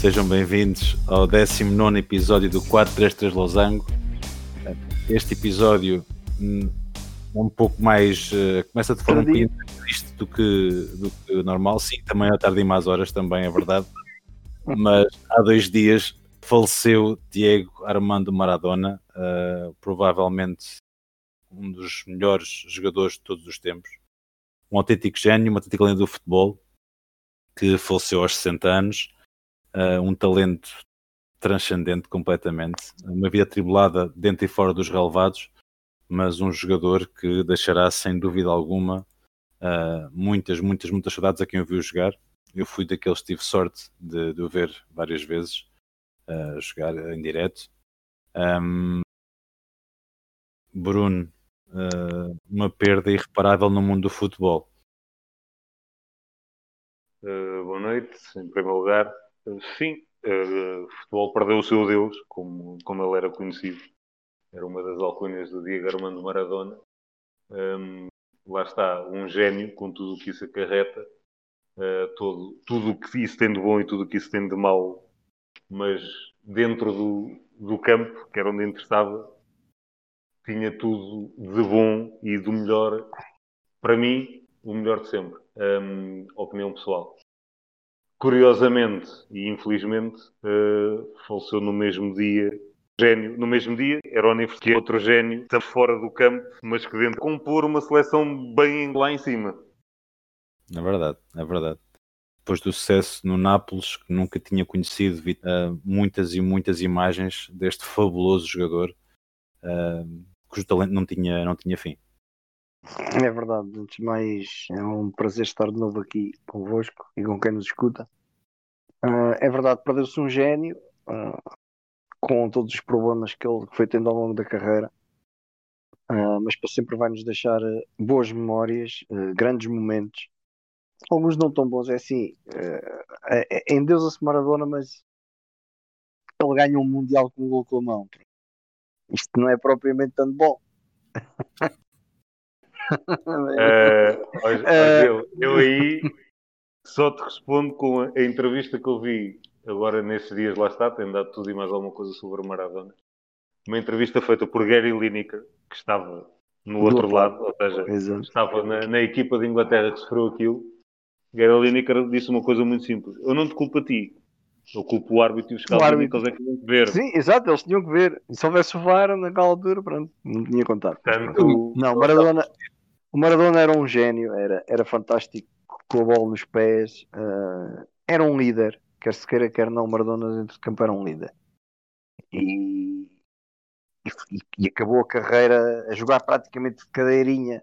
sejam bem-vindos ao 19 episódio do 433 Losango. Este episódio hum, é um pouco mais. Uh, começa de forma um pouquinho triste do que, do que normal. Sim, também à tarde e mais horas, também é verdade. Mas há dois dias faleceu Diego Armando Maradona, uh, provavelmente um dos melhores jogadores de todos os tempos. Um autêntico gênio, uma autêntica lenda do futebol, que faleceu aos 60 anos uh, um talento transcendente completamente, uma vida tribulada dentro e fora dos relevados, mas um jogador que deixará sem dúvida alguma uh, muitas, muitas, muitas saudades a quem o viu jogar. Eu fui daqueles que tive sorte de, de o ver várias vezes uh, jogar em direto. Um, Bruno, uh, uma perda irreparável no mundo do futebol. Boa noite, em primeiro lugar. Sim, uh, o futebol perdeu o seu Deus, como, como ele era conhecido. Era uma das alcunhas do Diego Armando Maradona. Um, lá está, um gênio com tudo o que isso acarreta. Uh, todo, tudo o que isso tem de bom e tudo o que isso tem de mau. Mas dentro do, do campo, que era onde interessava, tinha tudo de bom e do melhor. Para mim, o melhor de sempre. Um, opinião pessoal curiosamente e infelizmente, uh, faleceu no mesmo dia. Gênio, no mesmo dia, era o que outro gênio, está fora do campo, mas que dentro compor uma seleção bem lá em cima. É verdade, é verdade. Depois do sucesso no Nápoles, que nunca tinha conhecido uh, muitas e muitas imagens deste fabuloso jogador, uh, cujo talento não tinha, não tinha fim. É verdade, antes de mais é um prazer estar de novo aqui convosco e com quem nos escuta. Uh, é verdade, perdeu-se um gênio uh, com todos os problemas que ele foi tendo ao longo da carreira, uh, mas para sempre vai nos deixar boas memórias, grandes momentos. Alguns não tão bons, é assim, é, é, em Deus a Maradona, mas ele ganha um Mundial com um gol com a mão. Isto não é propriamente tanto bom. Uh, eu, eu aí só te respondo com a, a, entrevista que eu vi agora nesses dias, lá está, tem dado tudo e mais alguma coisa sobre Maradona. Uma entrevista feita por Gary Lineker, que estava no outro Do lado, ou seja, Exato. estava na, na, equipa de Inglaterra que sofreu aquilo. Gary Lineker disse uma coisa muito simples: Eu não te culpo a ti, eu culpo o árbitro e os caras que é que tinham que ver. Sim, exato, eles tinham que ver. E se houvesse o VAR naquela altura, pronto, não tinha contado. Tanto... Não, Maradona, o Maradona era um gênio, era, era fantástico com a bola nos pés, uh, era um líder, quer se queira, quer não, Maradona dentro de campo era um líder. E, e, e acabou a carreira a jogar praticamente de cadeirinha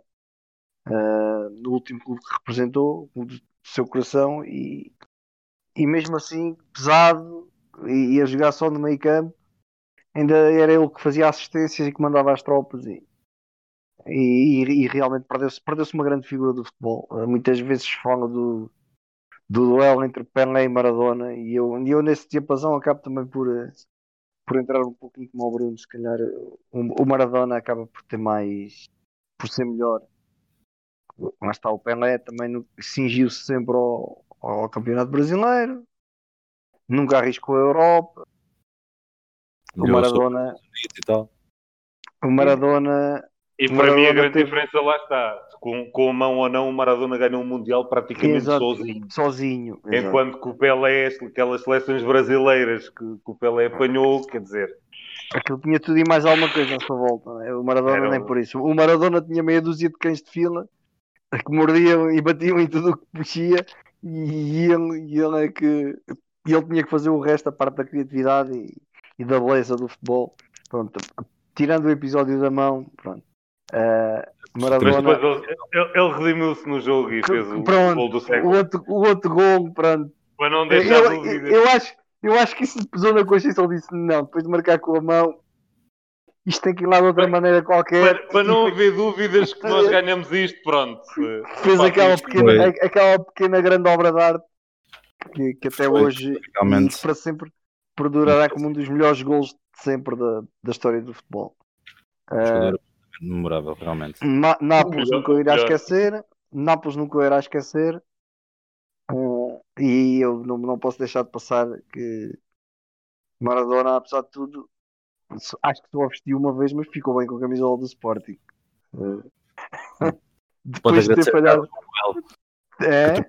uh, no último clube que representou, o do seu coração, e, e mesmo assim, pesado, e, a jogar só no meio campo, ainda era ele que fazia assistências e que mandava as tropas. E, e, e realmente perdeu-se perdeu uma grande figura do futebol. Eh, muitas vezes fala do, do duelo entre Pelé e Maradona e eu, eu nesse diapasão acabo também por, eh, por entrar um pouquinho como o Bruno, se calhar o, Maradona acaba por ter mais por ser melhor. Mas está o Pelé também cingiu-se sempre ao, ao campeonato brasileiro, nunca arriscou a Europa. O Maradona. O Maradona e para mim a grande teve... diferença lá está. Com, com a mão ou não, o Maradona ganhou um Mundial praticamente Exato, sozinho. Sozinho. Enquanto exato. que o Pelé, aquelas seleções brasileiras que, que, o Pelé apanhou, quer dizer. Aquilo tinha tudo e mais alguma coisa à sua volta. Né? O Maradona Era... nem por isso. O Maradona tinha meia dúzia de cães de fila que mordiam e batiam em tudo o que puxia e ele, e ele é que e ele tinha que fazer o resto, a parte da criatividade e, e da beleza do futebol. Pronto, tirando o episódio da mão, pronto, Uh, Maradona... ele, ele redimiu-se no jogo e fez o, pronto, gol do século. O outro, o outro gol, pronto. Para não deixar eu, dúvidas. Eu acho, eu acho que isso pesou na consciência. Ele disse: não, depois de marcar com a mão, isto tem que ir lá de outra para, maneira qualquer. Para, para não haver dúvidas que nós ganhamos isto, pronto. Fez aquela pequena, aquela pequena grande obra de arte que, que até Foi, hoje e para sempre perdurará como um dos melhores gols de sempre da, da história do futebol. Uh, memorável, realmente. Nápoles nunca irá esquecer. Nápoles nunca irá esquecer. Um, E eu não, não posso deixar de passar que Maradona, apesar de tudo, acho que só vestiu uma vez, mas ficou bem com a camisola do Sporting. Depois de ter falhado. É?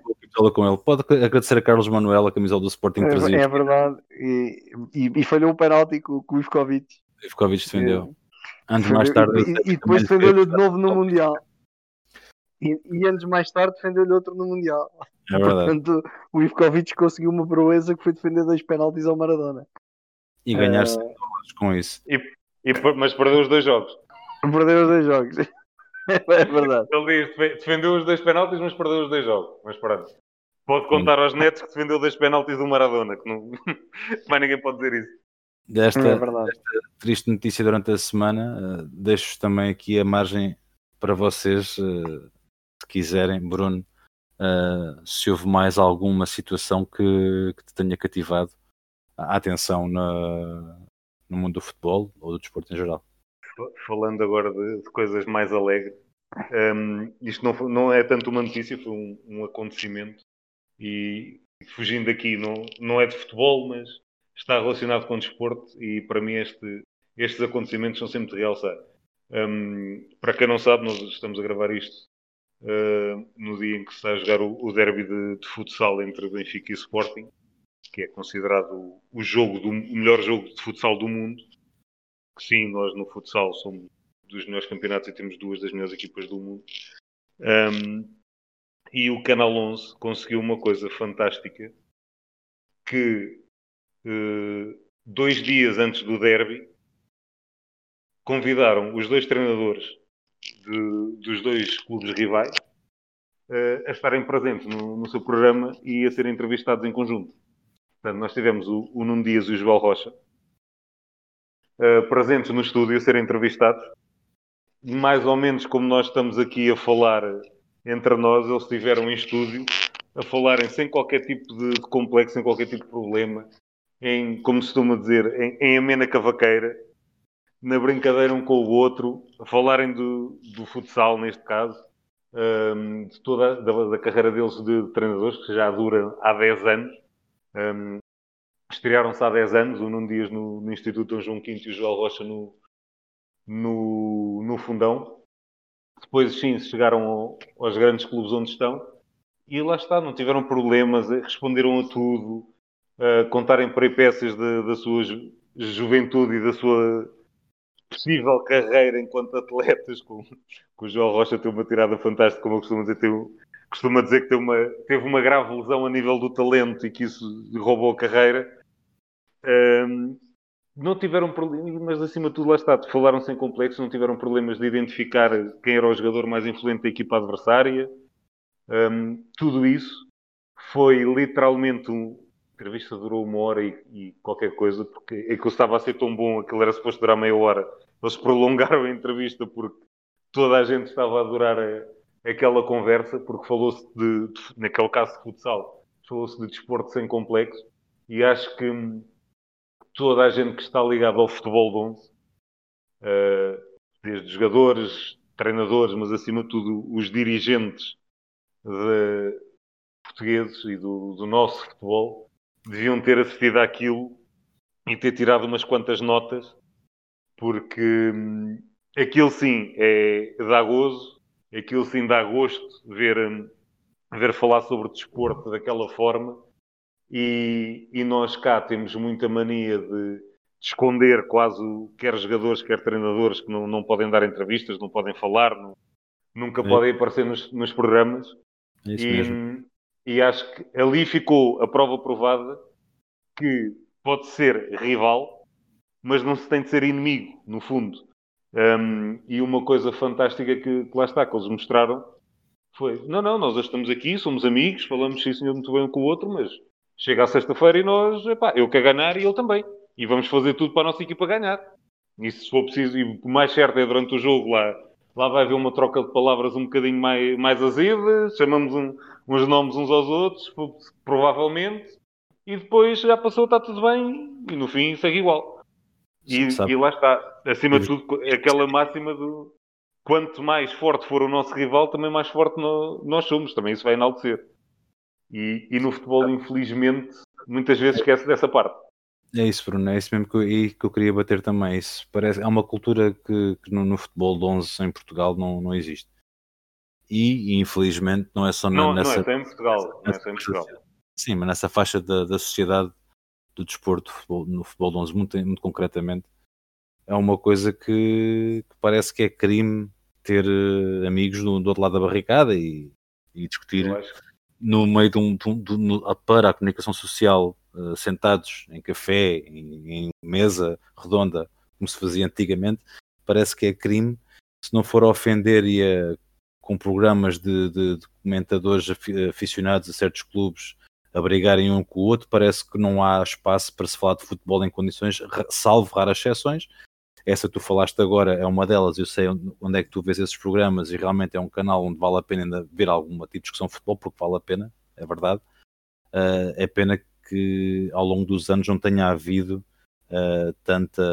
com ele. Pode agradecer a Carlos Manuel a camisola do Sporting é, é verdade. E, e, e, falhou um penalti com, com o Ivkovic. O Ivkovic defendeu. É. Antes mais tarde. E, e depois defendeu-lhe de novo no Mundial. E, e anos mais tarde defendeu-lhe outro no Mundial. É verdade. Portanto, o Ivkovic conseguiu uma proeza que foi defender dois penaltis ao Maradona. E ganhar 100 uh... com isso. E, e, mas perdeu os dois jogos. Perdeu os dois jogos. é verdade. Ele diz, defendeu os dois penaltis, mas perdeu os dois jogos. Mas pronto. Pode contar aos netos que defendeu dois penaltis do Maradona, que não... mais ninguém pode dizer isso. Desta, é desta triste notícia durante a semana, uh, deixo também aqui a margem para vocês, uh, se quiserem, Bruno, uh, se houve mais alguma situação que, que te tenha cativado a atenção na, no mundo do futebol ou do desporto em geral. Falando agora de, de coisas mais alegres, um, isto não, não, é tanto uma notícia, foi um, um acontecimento e fugindo daqui, não, não é de futebol, mas está relacionado com desporto e para mim este, estes acontecimentos são sempre de realçar. Um, para quem não sabe, nós estamos a gravar isto uh, no dia em que se está a jogar o, o derby de, de, futsal entre Benfica e Sporting, que é considerado o, o jogo do, o melhor jogo de futsal do mundo. Que sim, nós no futsal somos dos melhores campeonatos e temos duas das melhores equipas do mundo. Um, e o Canal 11 conseguiu uma coisa fantástica que dois dias antes do derby convidaram os dois treinadores de, dos dois clubes rivais uh, a estarem presentes no, no, seu programa e a serem entrevistados em conjunto. Portanto, nós tivemos o, o Nuno Dias e o João Rocha uh, presentes no estúdio a serem entrevistados. Mais ou menos como nós estamos aqui a falar entre nós, eles estiveram em estúdio a falarem sem qualquer tipo de, complexo, sem qualquer tipo de problema, em, como costuma dizer, em, em amena cavaqueira, na brincadeira um com o outro, falarem do, do futsal, neste caso, um, de toda a, da, da, carreira deles de, treinadores, que já dura há 10 anos. Um, Estrearam-se há 10 anos, o Nuno Dias no, no Instituto João V e o João Rocha no, no, no Fundão. Depois, sim, chegaram aos grandes clubes onde estão e lá está, não tiveram problemas, responderam a tudo, contarem peripécias da sua juventude e da sua possível carreira enquanto atletas, com, com o João Rocha tem uma tirada fantástica, como eu costumo dizer, tem, costuma dizer que uma, teve uma grave lesão a nível do talento e que isso roubou a carreira. Um, não tiveram problemas, mas acima de tudo, lá está, falaram sem complexos, não tiveram problemas de identificar quem era o jogador mais influente da equipa adversária. Um, tudo isso foi literalmente um. Entrevista durou uma hora e, e qualquer coisa, porque é que eu estava a ser tão bom, aquilo era suposto durar meia hora. Eles prolongaram a entrevista porque toda a gente estava a adorar a, aquela conversa, porque falou-se de, de, naquele caso de futsal, falou-se de desporto sem complexo, e acho que toda a gente que está ligada ao futebol de 11, uh, desde jogadores, treinadores, mas acima de tudo os dirigentes de portugueses e do, do nosso futebol, deviam ter assistido àquilo e ter tirado umas quantas notas, porque hum, aquilo sim é, dá gozo, aquilo sim dá gosto ver, hum, ver falar sobre desporto daquela forma e, e nós cá temos muita mania de, de esconder quase quer jogadores, quer treinadores que não, não podem dar entrevistas, não podem falar, não, nunca é. podem aparecer nos, nos programas. É isso e, mesmo. E acho que ali ficou a prova provada que pode ser rival, mas não se tem de ser inimigo, no fundo. Um, e uma coisa fantástica que, que, lá está, que eles mostraram foi: não, não, nós estamos aqui, somos amigos, falamos sim, senhor, muito bem um com o outro, mas Chega à sexta-feira e nós, epá, eu quero ganhar e ele também. E vamos fazer tudo para a nossa equipa ganhar. E se for preciso, e o mais certo é durante o jogo lá, lá vai haver uma troca de palavras um bocadinho mais, mais azeda, chamamos um, uns nomes uns aos outros, provavelmente, e depois já passou, está tudo bem, e no fim segue igual. E, e lá está, acima de tudo, aquela máxima do quanto mais forte for o nosso rival, também mais forte no, nós somos, também isso vai enaltecer. E, e no futebol, infelizmente, muitas vezes esquece dessa parte. É isso, Bruno, é isso mesmo que eu, que eu queria bater também. Isso parece, é uma cultura que, que no, no, futebol de 11 em Portugal não, não existe. E, infelizmente não é só não, nessa. Não é só em Portugal. Não é só em Portugal. Sim, mas nessa faixa da, da sociedade do desporto, no futebol de 11, muito, muito concretamente, é uma coisa que, que, parece que é crime ter uh, amigos do, do, outro lado da barricada e, e discutir no meio de um, de um, de um, para a comunicação social uh, sentados em café, em, em, mesa redonda, como se fazia antigamente, parece que é crime se não for a ofender e a, com programas de, de, de comentadores aficionados a certos clubes a brigarem um com o outro, parece que não há espaço para se falar de futebol em condições, salvo raras exceções, essa que tu falaste agora é uma delas, eu sei onde é que tu vês esses programas e realmente é um canal onde vale a pena ver alguma tipo de discussão de futebol, porque vale a pena, é verdade. Uh, é pena que ao longo dos anos não tenha havido uh, tanta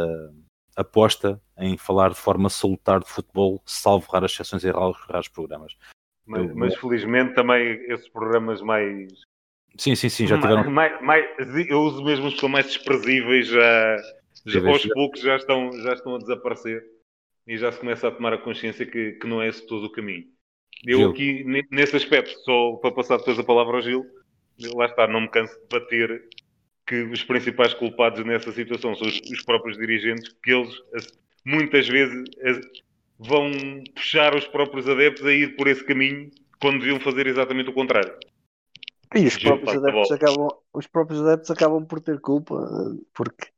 aposta em falar de forma salutar de futebol, salvo raras exceções e raros, raros programas. Mas, eu, mas, felizmente também esses programas mais. Sim, sim, sim, já tiveram. Mais, mais, eu uso mesmo os que são mais desprezíveis já já, aos poucos já estão, já estão a desaparecer e já se começa a tomar a consciência que, que não é esse todo o caminho. Eu Gil. aqui, nesse aspecto, só para passar depois a palavra ao Gil, lá está, não me canso de bater que os principais culpados nessa situação são os, os próprios dirigentes, que eles muitas vezes vão puxar os próprios adeptos a ir por esse caminho quando deviam fazer exatamente o contrário. E os próprios, adeptos acabam, os próprios adeptos acabam por ter culpa, porque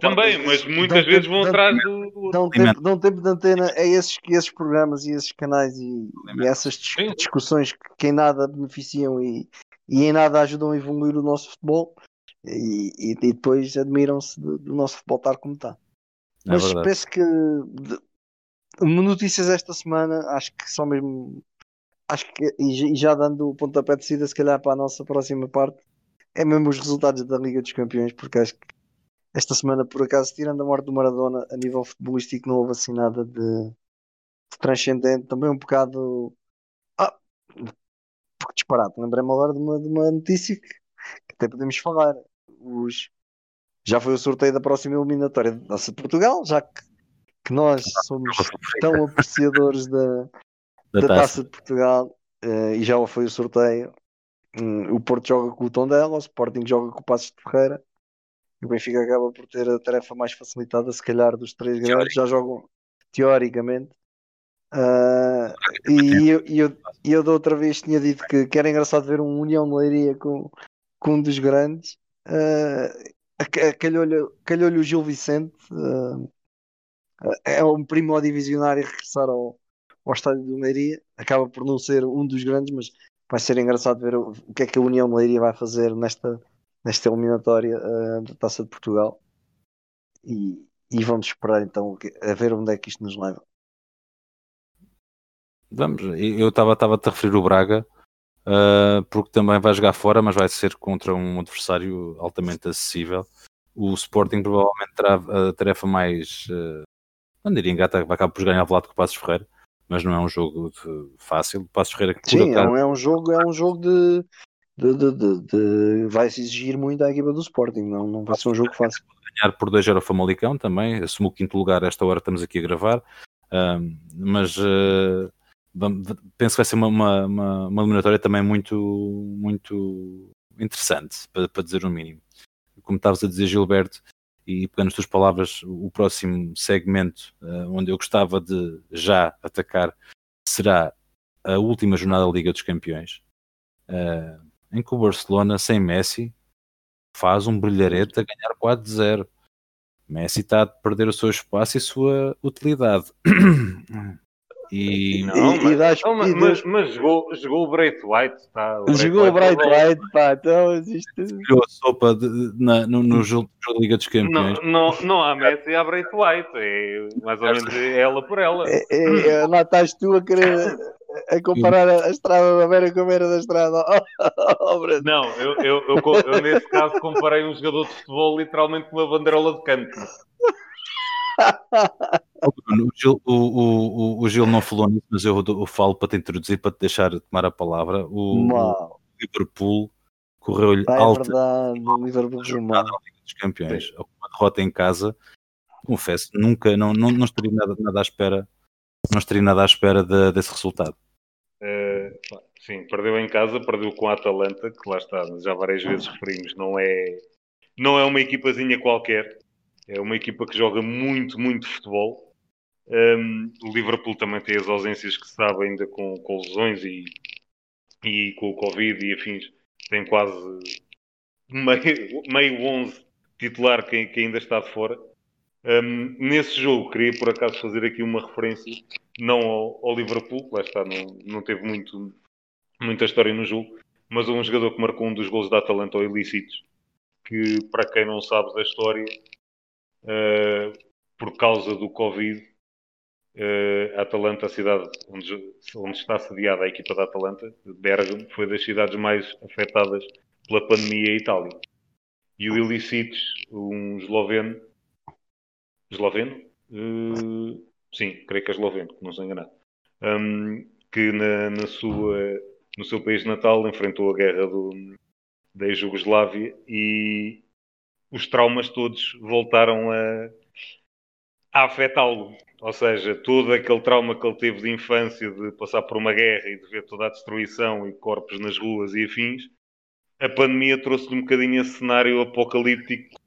também, mas muitas vezes vão atrás do, do... Dão, tempo, dão tempo de antena a esses, esses programas e esses canais e, e essas dis discussões que em nada beneficiam e, e em nada ajudam a evoluir o nosso futebol e, e, e depois admiram-se do, do, nosso futebol estar como está. É mas verdade. penso que de, notícias esta semana, acho que só mesmo acho que e já dando o pontapé de saída se calhar para a nossa próxima parte é mesmo os resultados da Liga dos Campeões, porque acho que esta semana, por acaso, tirando a morte do Maradona, a nível futebolístico não houve assim nada de, de transcendente. Também um bocado. Ah, porque disparado. Lembrei-me agora de uma, de uma notícia que, que, até podemos falar. Os, já foi o sorteio da próxima eliminatória da Taça de Portugal, já que, que nós somos tão apreciadores da, da, da taça. de Portugal uh, e já foi o sorteio. Um, o Porto joga com o Tondela, o Sporting joga com o Passos de Ferreira o Benfica acaba por ter a tarefa mais facilitada, se calhar, dos três grandes, já jogam teoricamente. Uh, e eu, eu, eu da outra vez tinha dito que, que era engraçado ver um União de Leiria com, com um dos grandes. Uh, calhou-lhe calhou o Gil Vicente. Uh, é um primo divisionário regressar ao, ao estádio do Leiria. Acaba por não ser um dos grandes, mas vai ser engraçado ver o, o que é que a União de Leiria vai fazer nesta, nesta eliminatória uh, da Taça de Portugal. E, e vamos esperar então a ver onde é que isto nos leva. Vamos, eu estava a te referir o Braga, uh, porque também vai jogar fora, mas vai ser contra um adversário altamente acessível. O Sporting provavelmente terá a tarefa mais. Uh, não diria engata, vai acabar por jogar em Alvalade com o Passos Ferreira, mas não é um jogo fácil. Passos Ferreira que Sim, acaso... é um jogo, é um jogo de, de, de, de, de vai-se exigir muito à equipa do Sporting, não, não vai ser um jogo fácil. Ganhar por 2 era o Famalicão também, assumiu o quinto lugar, esta hora estamos aqui a gravar, um, mas uh, penso que vai ser uma, uma, uma, uma, eliminatória também muito, muito interessante, para, para dizer o mínimo. Como estavas a dizer, Gilberto, e pegando as tuas palavras, o próximo segmento uh, onde eu gostava de já atacar será a última jornada da Liga dos Campeões. Uh, em que o Barcelona, sem Messi, faz um brilharete a ganhar 4-0. Messi está a perder o seu espaço e sua utilidade. E, não, e, mas, e não, mas, mas, jogou, jogou o Bright White, tá? O jogou o Bright White, pá, então existe. Jogou a sopa de, na, no, no jogo da Liga dos Campeões. Não, não, não há Messi, há Bright White, é mais ou menos ela por ela. É, é, é lá estás tu a querer a comparar a, a estrada da Vera com a Vera da estrada. Oh, oh, não, eu, eu, eu, eu, nesse caso comparei um jogador de futebol literalmente com uma banderola de canto. O Gil, o, o, o Gil não falou nisso, mas eu, eu falo para te introduzir, para te deixar tomar a palavra. O, Liverpool correu-lhe Ah, é alta verdade, o Liverpool jornada na Liga dos Campeões. Uma derrota em casa, confesso, nunca, não, não, não estaria nada, nada à espera, não estaria nada à espera de- desse resultado. Pá, sim, perdeu em casa, perdeu com a Atalanta, que lá está, já várias vezes referimos, não é, não é uma equipazinha qualquer, é uma equipa que joga muito, muito futebol. Um, o Liverpool também tem as ausências que se sabe ainda com, com lesões e, e com o Covid e afins, tem quase meio, meio 11 titular que, que ainda está de fora. Um, nesse jogo, queria por acaso fazer aqui uma referência, não ao, ao Liverpool, lá está, não, não teve muito, muita história no jogo, mas um jogador que marcou um dos gols da Atalanta ao ilícitos, que para quem não sabe da história, uh, por causa do Covid, uh, a Atalanta, a cidade onde, onde está sediada a equipa da Atalanta, Bergamo, foi das cidades mais afetadas pela pandemia em Itália. E o Ilicic, um esloveno, esloveno? Uh, sim, creio que é esloveno, não sou enganado. Um, que na, na sua, no seu país natal enfrentou a guerra do, da Jugoslávia e os traumas todos voltaram a, a afetá-lo. Ou seja, todo aquele trauma que ele teve de infância, de passar por uma guerra e de ver toda a destruição e corpos nas ruas e afins, a pandemia trouxe-lhe um bocadinho esse cenário apocalíptico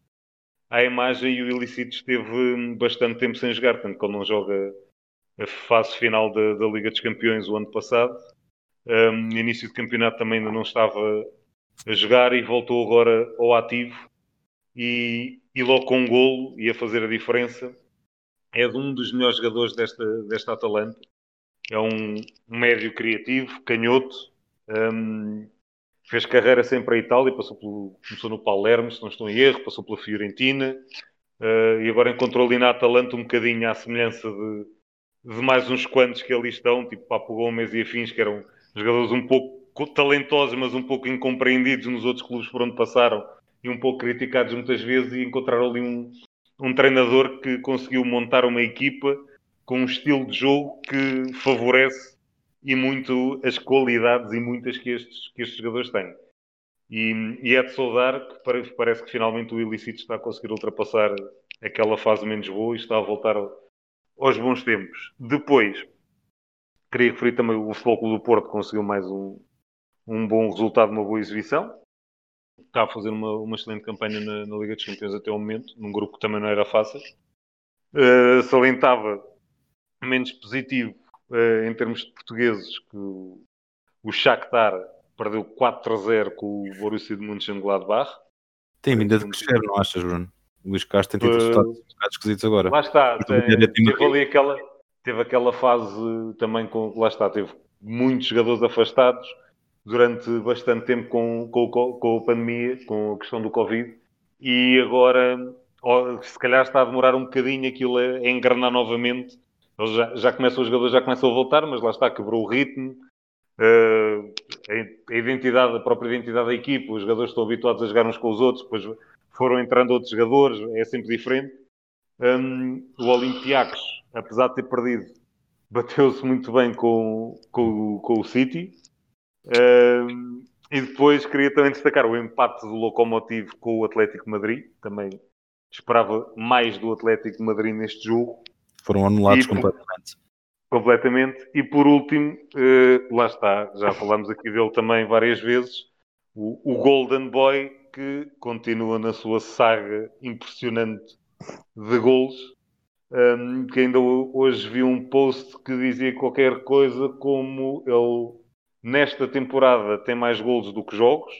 à imagem e o Illicito esteve bastante tempo sem jogar, tanto que ele não joga a fase final da, da Liga dos Campeões o ano passado. Um, no início do campeonato também ainda não estava a jogar e voltou agora ao ativo e, e logo com um golo e a fazer a diferença. É de um dos melhores jogadores desta, desta Atalanta. É um, médio criativo, canhoto. Um, fez carreira sempre à Itália, passou pelo, começou no Palermo, se não estou em erro, passou pela Fiorentina uh, e agora encontrou ali na Atalanta um bocadinho à semelhança de, de mais uns quantos que ali estão, tipo Papo Gomes e afins, que eram jogadores um pouco talentosos, mas um pouco incompreendidos nos outros clubes por onde passaram e um pouco criticados muitas vezes e encontraram ali um, um treinador que conseguiu montar uma equipa com um estilo de jogo que favorece e muito as qualidades e muitas que estes, que estes jogadores têm. E, e é de saudar que parece, que finalmente o Illicito está a conseguir ultrapassar aquela fase menos boa e está a voltar aos bons tempos. Depois, queria referir também o Futebol Clube do Porto conseguiu mais um, um bom resultado, uma boa exibição. Está a fazer uma, uma excelente campanha na, na, Liga dos Campeões até o momento, num grupo que também não era fácil. Uh, salientava menos positivo uh, em termos de portugueses que o, o Shakhtar perdeu 4-0 com o Borussia de Mönchengladbach. Tem vindo a crescer, não achas, Bruno? O Luís Castro tem tido uh, resultados um bocado esquisitos agora. Lá está, tem, teve ali aquela, teve aquela fase também com, lá está, teve muitos jogadores afastados durante bastante tempo com, com, com a pandemia, com a questão do Covid, e agora se calhar está a demorar um bocadinho aquilo a, engrenar novamente. Já, já começam, os jogadores já começam a voltar, mas lá está, quebrou o ritmo, uh, a, identidade, a própria identidade da equipa, os jogadores estão habituados a jogar uns com os outros, depois foram entrando outros jogadores, é sempre diferente. Um, o Olympiacos, apesar de ter perdido, bateu-se muito bem com, com, com o City. E depois queria também destacar o empate do Locomotivo com o Atlético Madrid. Também esperava mais do Atlético Madrid neste jogo. Foram anulados e, completamente. Completamente. E por último, uh, lá está, já falámos aqui dele também várias vezes, o, o Golden Boy que continua na sua saga impressionante de gols. Um, que ainda hoje vi um post que dizia qualquer coisa como ele nesta temporada tem mais golos do que jogos,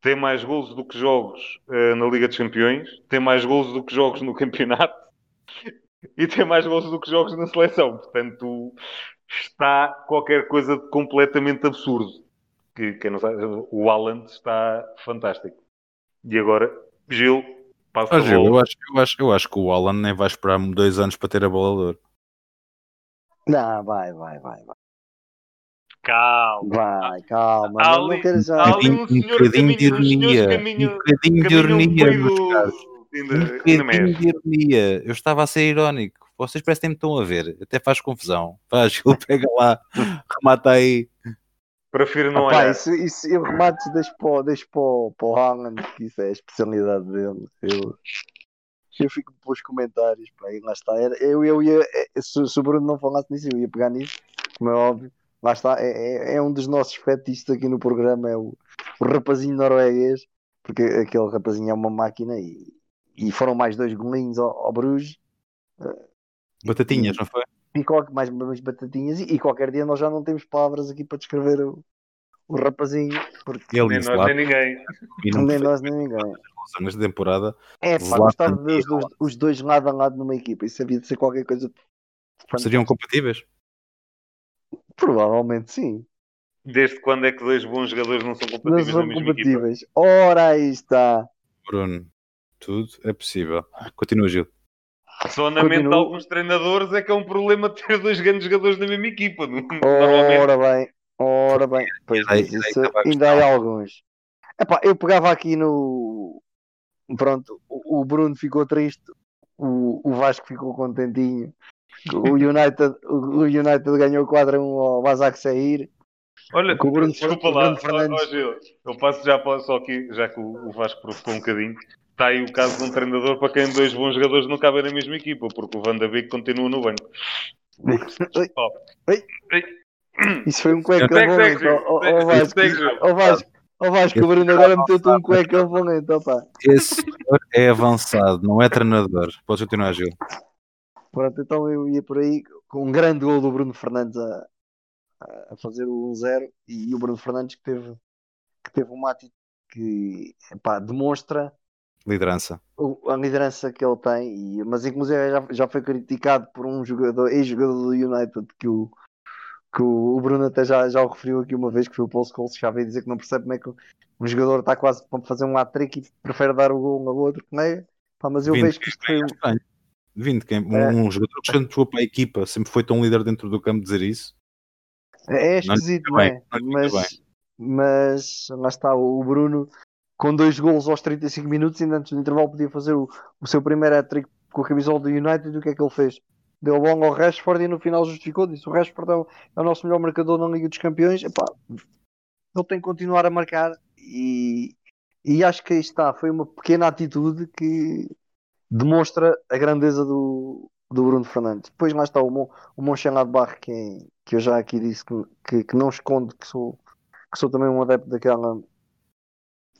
tem mais golos do que jogos uh, na Liga dos Campeões, tem mais golos do que jogos no campeonato e tem mais golos do que jogos na seleção. Portanto, está qualquer coisa de completamente absurdo. Que, quem não sabe, o Alan está fantástico. E agora, Gil, passa ah, Gil, eu acho, eu, acho, eu acho que o Alan nem vai esperar dois anos para ter a bola de ouro. Não, vai, vai, vai, vai. Calma. Vai, calma. Há não, ali- não quero já. há ali um senhor bocadinho de caminho- senhores ironia. caminho- Um bocadinho de ironia, Um bocadinho de ironia. Eu estava a ser irónico. Vocês parecem que me estão a ver. Até faz confusão. Faz, ele pega lá, remata aí. Prefiro não olhar. Isso, isso, eu remates deixo para, deixo para, para o Haaland, que isso é a especialidade dele. Eu, eu fico os comentários, pá, e lá está. Eu, eu ia, é, se, se o Bruno não falasse nisso, eu ia pegar nisso, como é óbvio. Lá está, é, é, é um dos nossos fetistas aqui no programa, é o, o rapazinho norueguês, porque aquele rapazinho é uma máquina e, e foram mais dois golinhos ao, ao Bruges. Batatinhas, e, não foi? E mais, mais batatinhas, e, e, qualquer dia nós já não temos palavras aqui para descrever o, o rapazinho. Porque... Ele nem nós lá, nem ninguém. Nem nós nem ninguém. Nesta temporada, é, pá, gostava de ver os, os dois lado a lado numa equipa. Isso havia de ser qualquer coisa. Seriam compatíveis? Provavelmente sim. Desde quando é que dois bons jogadores não são compatíveis? Não são compatíveis. Equipa? Ora, aí está. Bruno, tudo é possível. Continua, Gil. Só na mente de alguns treinadores é que é um problema ter dois grandes jogadores na mesma equipa. Ora bem, ora bem. Pois aí, isso, ainda há alguns. Epá, eu pegava aqui no. Pronto, o Bruno ficou triste, o, o Vasco ficou contentinho. O United, o United ganhou 4 a 1 ao Basak sair. Olha, com o Bruno, desculpa lá, Bruno Fernandes... eu, eu passo já só aqui, já que o Vasco provocou um bocadinho. Está aí o caso de um treinador para quem dois bons jogadores não cabem na mesma equipa, porque o Van de Beek continua no banco. Isso foi um cueca bom, ó Vasco. Ó Vasco, ó Vasco, o Bruno agora meteu-te um cueca bom, então pá. Esse é avançado, não é treinador. Podes continuar, Gil. Pronto, então eu ia por aí com um grande gol do Bruno Fernandes a, a fazer o 1-0 e o Bruno Fernandes que teve, que teve uma atitude que epá, demonstra liderança. a liderança que ele tem, e, mas inclusive já, já foi criticado por um jogador, ex-jogador do United que o, que o, Bruno até já, já o referiu aqui uma vez que foi o Paul Scholes, já veio dizer que não percebe como é que um jogador está quase para fazer um hat-trick e prefere dar o gol um ao outro, não é? Pá, mas eu vejo que isto foi vindo quem, um, é. um jogador que jogou para a equipa, sempre foi tão líder dentro do campo dizer isso. É, é esquisito, não, é? Não mas, mas lá está o Bruno com dois golos aos 35 minutos, ainda antes do intervalo podia fazer o, o seu primeiro hat-trick com a camisola do United o que é que ele fez? Deu bom ao Rashford e no final justificou, disse o Rashford é o, é o nosso melhor marcador na Liga dos Campeões, Epá, ele tem que continuar a marcar e, e acho que aí está, foi uma pequena atitude que demonstra a grandeza do, do Bruno Fernandes. Depois lá está o, Mon, o que, que eu já aqui disse que, que, que, não esconde que sou, que sou também um adepto daquela,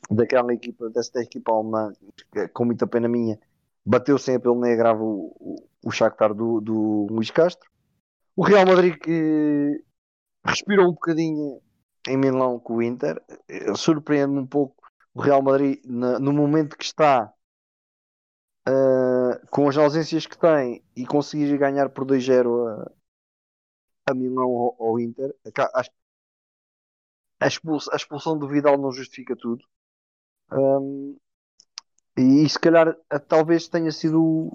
daquela equipa, desta equipa alemã, com muita pena minha, bateu sem apelo nem agravo o, o, o Shakhtar do, do Luís Castro. O Real Madrid que respirou um bocadinho em Milão com o Inter, surpreende-me um pouco o Real Madrid na, no momento que está uh, com as ausências que tem e conseguir ganhar por 2-0 a, a Milão ou ao Inter, acho a, expulsão, a expulsão do Vidal não justifica tudo. Um, e se calhar talvez tenha sido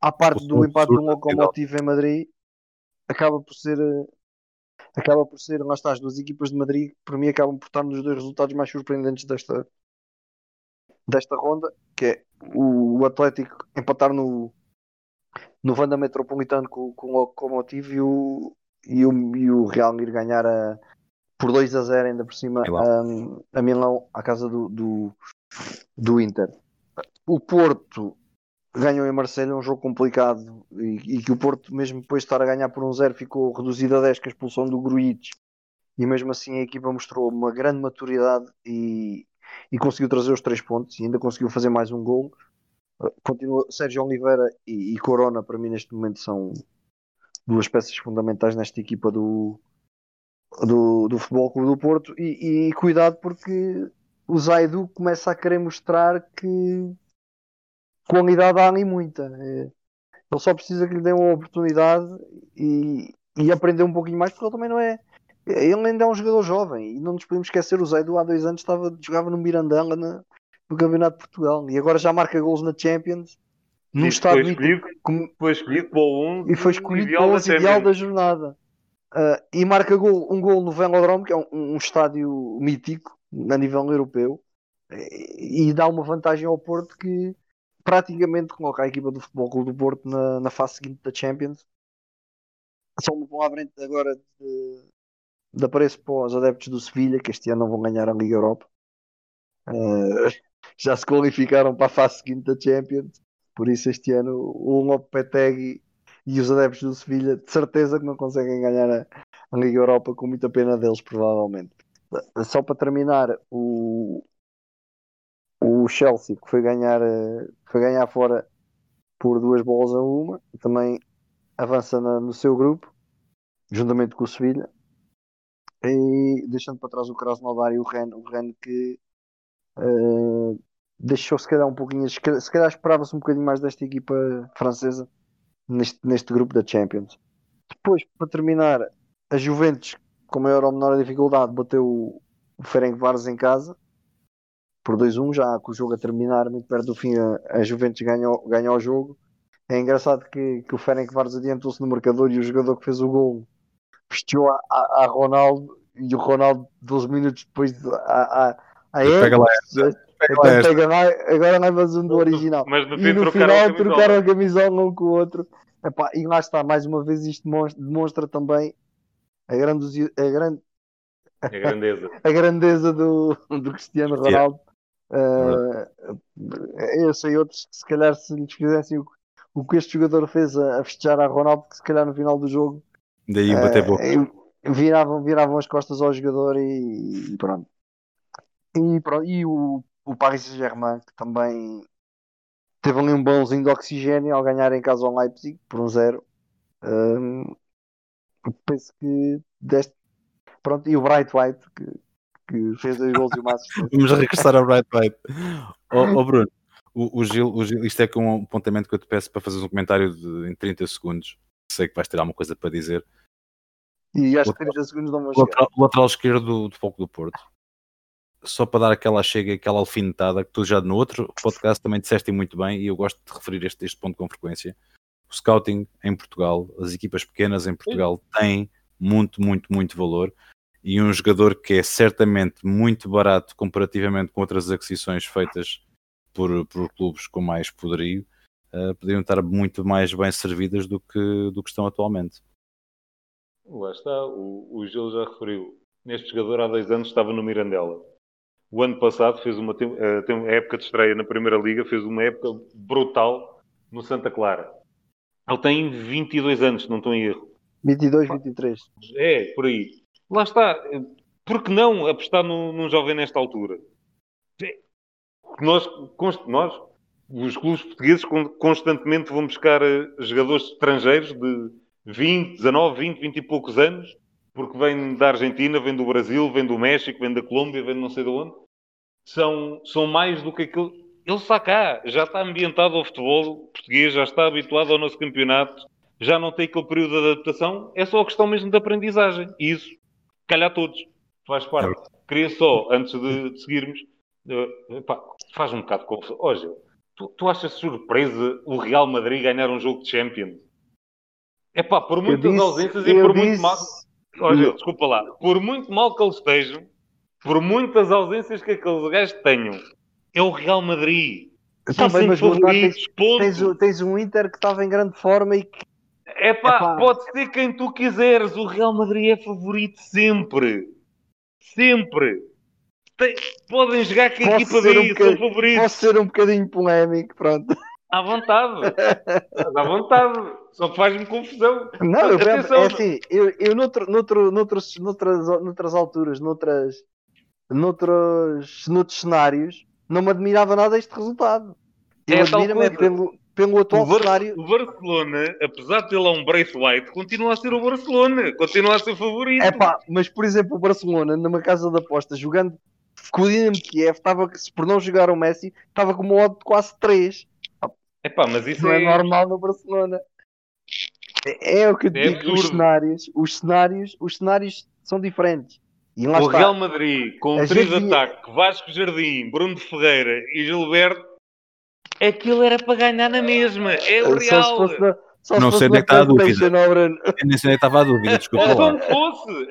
à parte do empate do Lokomotiv em Madrid, acaba por ser acaba por ser, lá está, as duas equipas de Madrid, para mim acabam por estar nos dois resultados mais surpreendentes desta, desta ronda, que é o, o Atlético empatar no, no Vanda Metropolitano com, com o Locomotivo e o, e o, e o Real ir ganhar a, por 2 a 0 ainda por cima a, a Milão à casa do, do, do Inter. O Porto ganhou em Marselha um jogo complicado e, e, que o Porto, mesmo depois de estar a ganhar por um 0, ficou reduzido a 10 com a expulsão do Gruites e mesmo assim a equipa mostrou uma grande maturidade e, e conseguiu trazer os três pontos e ainda conseguiu fazer mais um gol. Continua Sérgio Oliveira e, e, Corona para mim neste momento são duas peças fundamentais nesta equipa do, do, do Futebol Clube do Porto e, e cuidado porque o Zaidu começa a querer mostrar que qualidade há ali muita. É, ele só precisa que lhe dê uma oportunidade e, e aprender um pouquinho mais, porque ele também não é ele ainda é um jogador jovem e não nos podemos esquecer. O Zaido há dois anos estava, jogava no Mirandela na, no Campeonato de Portugal e agora já marca gols na Champions. No estado foi escolhido, como, foi escolhido para o 11 e foi escolhido para o 11 ideal da jornada. Uh, e marca gol, um gol no Velodrome, que é um, um estádio mítico a nível europeu, e, e dá uma vantagem ao Porto que praticamente coloca a equipa do Futebol Clube do Porto na, na fase seguinte da Champions. Só um bom à frente agora de, de apreço para os adeptos do Sevilha, que este ano não vão ganhar a Liga Europa. Uh, já se qualificaram para a fase seguinte da Champions, por isso este ano o Lopetegui e os adeptos do Sevilha de certeza que não conseguem ganhar a, a Liga Europa com muita pena deles, provavelmente. Só para terminar, o, o Chelsea que foi ganhar, foi ganhar fora por duas bolas a uma, também avança na, no seu grupo, juntamente com o Sevilha, e deixando para trás o Krasnodar e o Ren, o Ren que uh, deixou se calhar um pouquinho, se calhar esperava-se um bocadinho mais desta equipa francesa neste, neste grupo da Champions. Depois, para terminar, a Juventus, com maior ou menor dificuldade, bateu o, Ferencváros em casa por 2-1, já com o jogo a terminar, muito perto do fim, a, a Juventus ganhou, ganhou o jogo. É engraçado que, que o Ferencváros adiantou-se no marcador e o jogador que fez o gol vestiu a, a, a Ronaldo e o Ronaldo 12 minutos depois a, a, a pega lá então, pega lá, agora levas um do original. Mas no e no final trocaram a camisola um com o outro. Epá, e lá está, mais uma vez isto demonstra, demonstra também a, grande, a, grande, a grandeza, a grandeza do, do Cristiano Ronaldo. Uh, eu sei outros que se calhar se lhes fizessem o, o que este jogador fez a, a festejar a Ronaldo, que se calhar no final do jogo Daí bater uh, boca. Viravam, viravam as costas ao jogador e, e pronto. E, pronto, e o, o Paris Saint-Germain, que também teve ali um bonzinho de oxigênio ao ganhar em casa ao Leipzig por um zero. Um, penso que deste. Pronto, e o Bright White, que, que fez dois gols e uma assistência. Vamos regressar ao Bright White. Ó oh, Bruno, o, o, Gil, o Gil, isto é com um apontamento que eu te peço para fazer um comentário de, em 30 segundos sei que vais ter alguma coisa para dizer. E acho que 30 segundos não vão lateral, lateral esquerdo do, do Foco do Porto. Só para dar aquela chega, aquela alfinetada que tu já no outro podcast também disseste muito bem e eu gosto de referir este, este ponto com frequência. O scouting em Portugal, as equipas pequenas em Portugal têm muito, muito, muito valor e um jogador que é certamente muito barato comparativamente com outras aquisições feitas por, por clubes com mais poderio, uh, poderiam estar muito mais bem servidas do que, do que estão atualmente. Lá está, o, o Gil já referiu. Neste jogador há dois anos estava no Mirandela. O ano passado fez uma uh, tem uma época de estreia na Primeira Liga, fez uma época brutal no Santa Clara. Ele tem 22 anos, se não estou em erro. 22, 23. É, por aí. Lá está. Por que não apostar num, num jovem nesta altura? Nós, nós, os clubes portugueses constantemente vão buscar eh, jogadores estrangeiros de 20, 19, 20, 20 e poucos anos, porque vêm da Argentina, vêm do Brasil, vêm do México, vêm da Colômbia, vêm de não sei de onde. São, são mais do que aquilo. Ele está cá, já está ambientado ao futebol português, já está habituado ao nosso campeonato, já não tem aquele período de adaptação. É só a questão mesmo de aprendizagem. E isso, calhar todos, faz parte. Queria só, antes de, de seguirmos, uh, faz um bocado de confusão. Hoje, tu, tu achas surpresa o Real Madrid ganhar um jogo de Champions? É pá, por muitas disse, ausências e por disse... muito mal. Olha, desculpa lá, por muito mal que eles estejam, por muitas ausências que aqueles gajos tenham, é o Real Madrid. São tá bem, favoritos, tens, tens, tens, um Inter que estava em grande forma e que. É pá, pode ser quem tu quiseres, o Real Madrid é favorito sempre. Sempre. Tem, podem jogar com a equipa B, um são favoritos. Posso ser um bocadinho polémico, pronto. À vontade. à vontade. Só faz-me confusão. Não, eu Atenção, é assim, eu, eu noutro, noutro, noutros, noutras, noutras alturas, noutras, noutros, noutros cenários, não me admirava nada este resultado. Eu é admiro-me pelo, pelo atual o cenário. O Barcelona, apesar de ter lá um White, continua a ser o Barcelona, continua a ser favorito. É pá, mas por exemplo, o Barcelona, numa casa de apostas, jogando com o Dinamo Kiev, estava, por não jogar o Messi, estava com uma odd de quase 3. Epá, mas isso não é... é normal no Barcelona. É, é o que eu é digo, os cenários, os cenários, os cenários são diferentes. o está. Real Madrid com o trio de ataque, Vasco Jardim, Bruno Ferreira e Gilberto, aquilo era para ganhar na mesma. É o Real. Na, não sei onde é que está a dúvida. Nem sei onde é que estava a dúvida, desculpa lá. Onde fosse.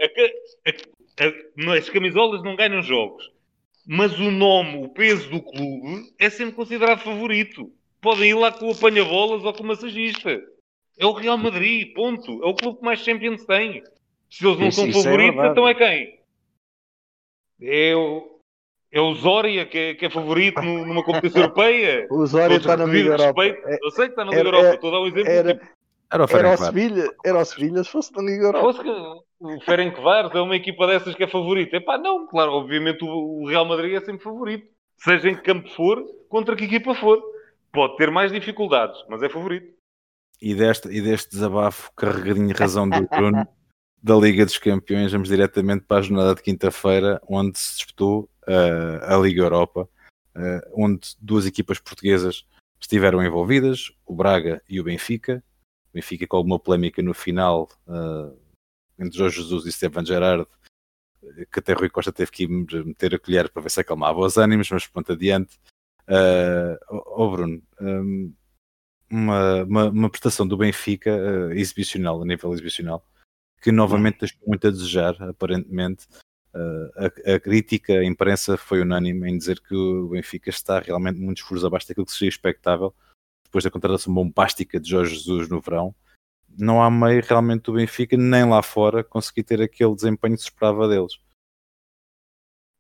As camisolas não ganham jogos mas o nome, o peso do clube é sempre considerado favorito. Podem ir lá com o apanha-bolas ou com o massagista. É o Real Madrid, ponto. É o clube que mais Champions tem. Se eles não isso, são isso é favoritos, é então é quem? É o, é o Zória que é, que é favorito numa competição europeia? O Zória está na Liga Europa. É, eu sei que está na Liga era, Europa, estou a dar um exemplo. Era, tipo, era o, era o Sevilha, era o Sevilha se fosse na Liga Europa. O Ferencváros é uma equipa dessas que é favorita. Epá, não, claro, obviamente o Real Madrid é sempre favorito. Seja em que campo for, contra que equipa for. Pode ter mais dificuldades, mas é favorito. E deste, e deste desabafo carregadinho razão do Bruno da Liga dos Campeões, vamos diretamente para a jornada de quinta-feira, onde se disputou uh, a Liga Europa, uh, onde duas equipas portuguesas estiveram envolvidas, o Braga e o Benfica. O Benfica com alguma polémica no final uh, entre Jorge Jesus e Stefan Gerrard, que até Rui Costa teve que meter a colher para ver se acalmava os ânimos, mas pronto, adiante. Uh, oh Bruno, um, uma, uma, uma, prestação do Benfica uh, exibicional, a nível exibicional, que novamente deixou muito a desejar, aparentemente. Uh, a, a, crítica, a imprensa foi unânime em dizer que o Benfica está realmente muitos furos abaixo daquilo que seria expectável depois da contratação bombástica de Jorge Jesus no verão. Não há meio realmente do Benfica, nem lá fora, conseguir ter aquele desempenho que se esperava deles.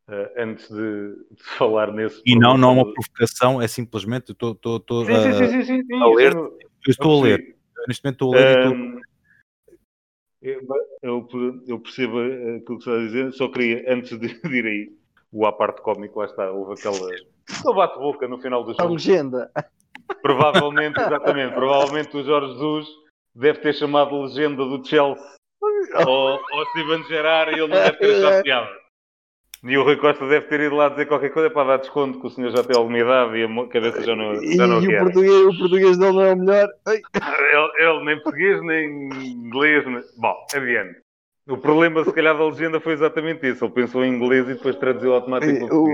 Uh, antes de, de, falar nesse. E não, não é uma provocação, é simplesmente estou, estou, estou sim, sim, sim, sim, sim, a ler. Eu, eu estou a ler. Neste momento estou a ler um, eu, eu, percebo aquilo que você está a dizer, só queria, antes de, de ir aí, o à parte cómico, lá está, houve aquela. Só bate-boca no final do jogo. A legenda. Provavelmente, exatamente, provavelmente o Jorge Jesus deve ter chamado legenda do Chelsea ou, ou Steven Gerrard e ele não deve ter achado piada. E o Rui Costa deve ter ido lá dizer qualquer coisa para dar desconto que o senhor já tem alguma idade e a cabeça já não, já não e quer. O português, o português dele não é o melhor. Ele, ele, nem português, nem inglês. Nem... Bom, adiante. O problema, se calhar, da legenda foi exatamente isso. Ele pensou em inglês e depois traduziu automaticamente o,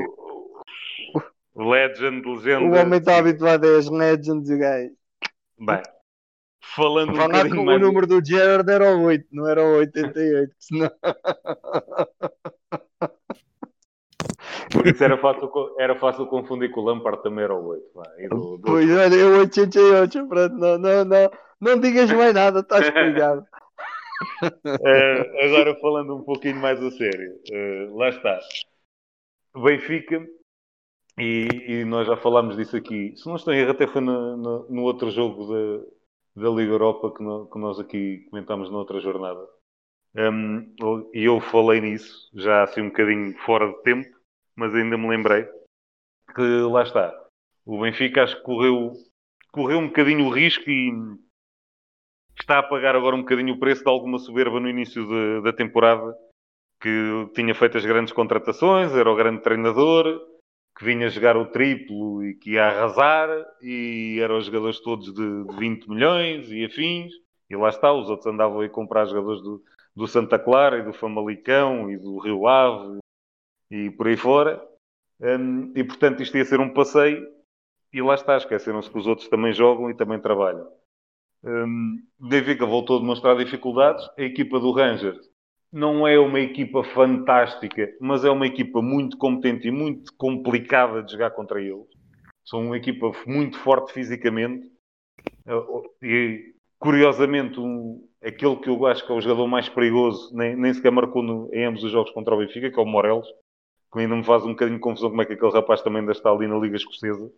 Legend, legenda. O homem está habituado a as legends e gajo. Bem, falando um bocadinho mais... O número do Gerard era o 8, não era o 88, senão... Por isso era fácil, era fácil confundir com o Lampard também era o 8. do, do... Pois olha, eu 88, pronto, não, não, não, não digas mais nada, estás cuidado. uh, agora falando um pouquinho mais a sério, uh, lá está. Benfica, e, e, nós já falámos disso aqui, se não estou em erro, até foi no, no, no outro jogo da, da Liga Europa que, no, que nós aqui comentámos na outra jornada. Um, e eu falei nisso, já assim um bocadinho fora de tempo, mas ainda me lembrei que lá está. O Benfica acho que correu, correu um bocadinho o risco e está a pagar agora um bocadinho o preço de alguma soberba no início de, da temporada, que tinha feito as grandes contratações, era o grande treinador, que vinha jogar o triplo e que ia arrasar, e eram os jogadores todos de, de 20 milhões e afins, e lá está, os outros andavam a comprar jogadores do, do Santa Clara e do Famalicão e do Rio Ave e por aí fora. Um, e portanto isto ia ser um passeio e lá está, esqueceram-se que os outros também jogam e também trabalham. Um, Benfica voltou a demonstrar dificuldades. A equipa do Rangers não é uma equipa fantástica, mas é uma equipa muito competente e muito complicada de jogar contra eles. São uma equipa muito forte fisicamente. E curiosamente, um, aquele que eu acho que é o jogador mais perigoso, nem, nem sequer marcou no, em ambos os jogos contra o Benfica, que é o Morelos que ainda me faz um bocadinho de confusão como é que aquele rapaz também ainda está ali na Liga Escocesa.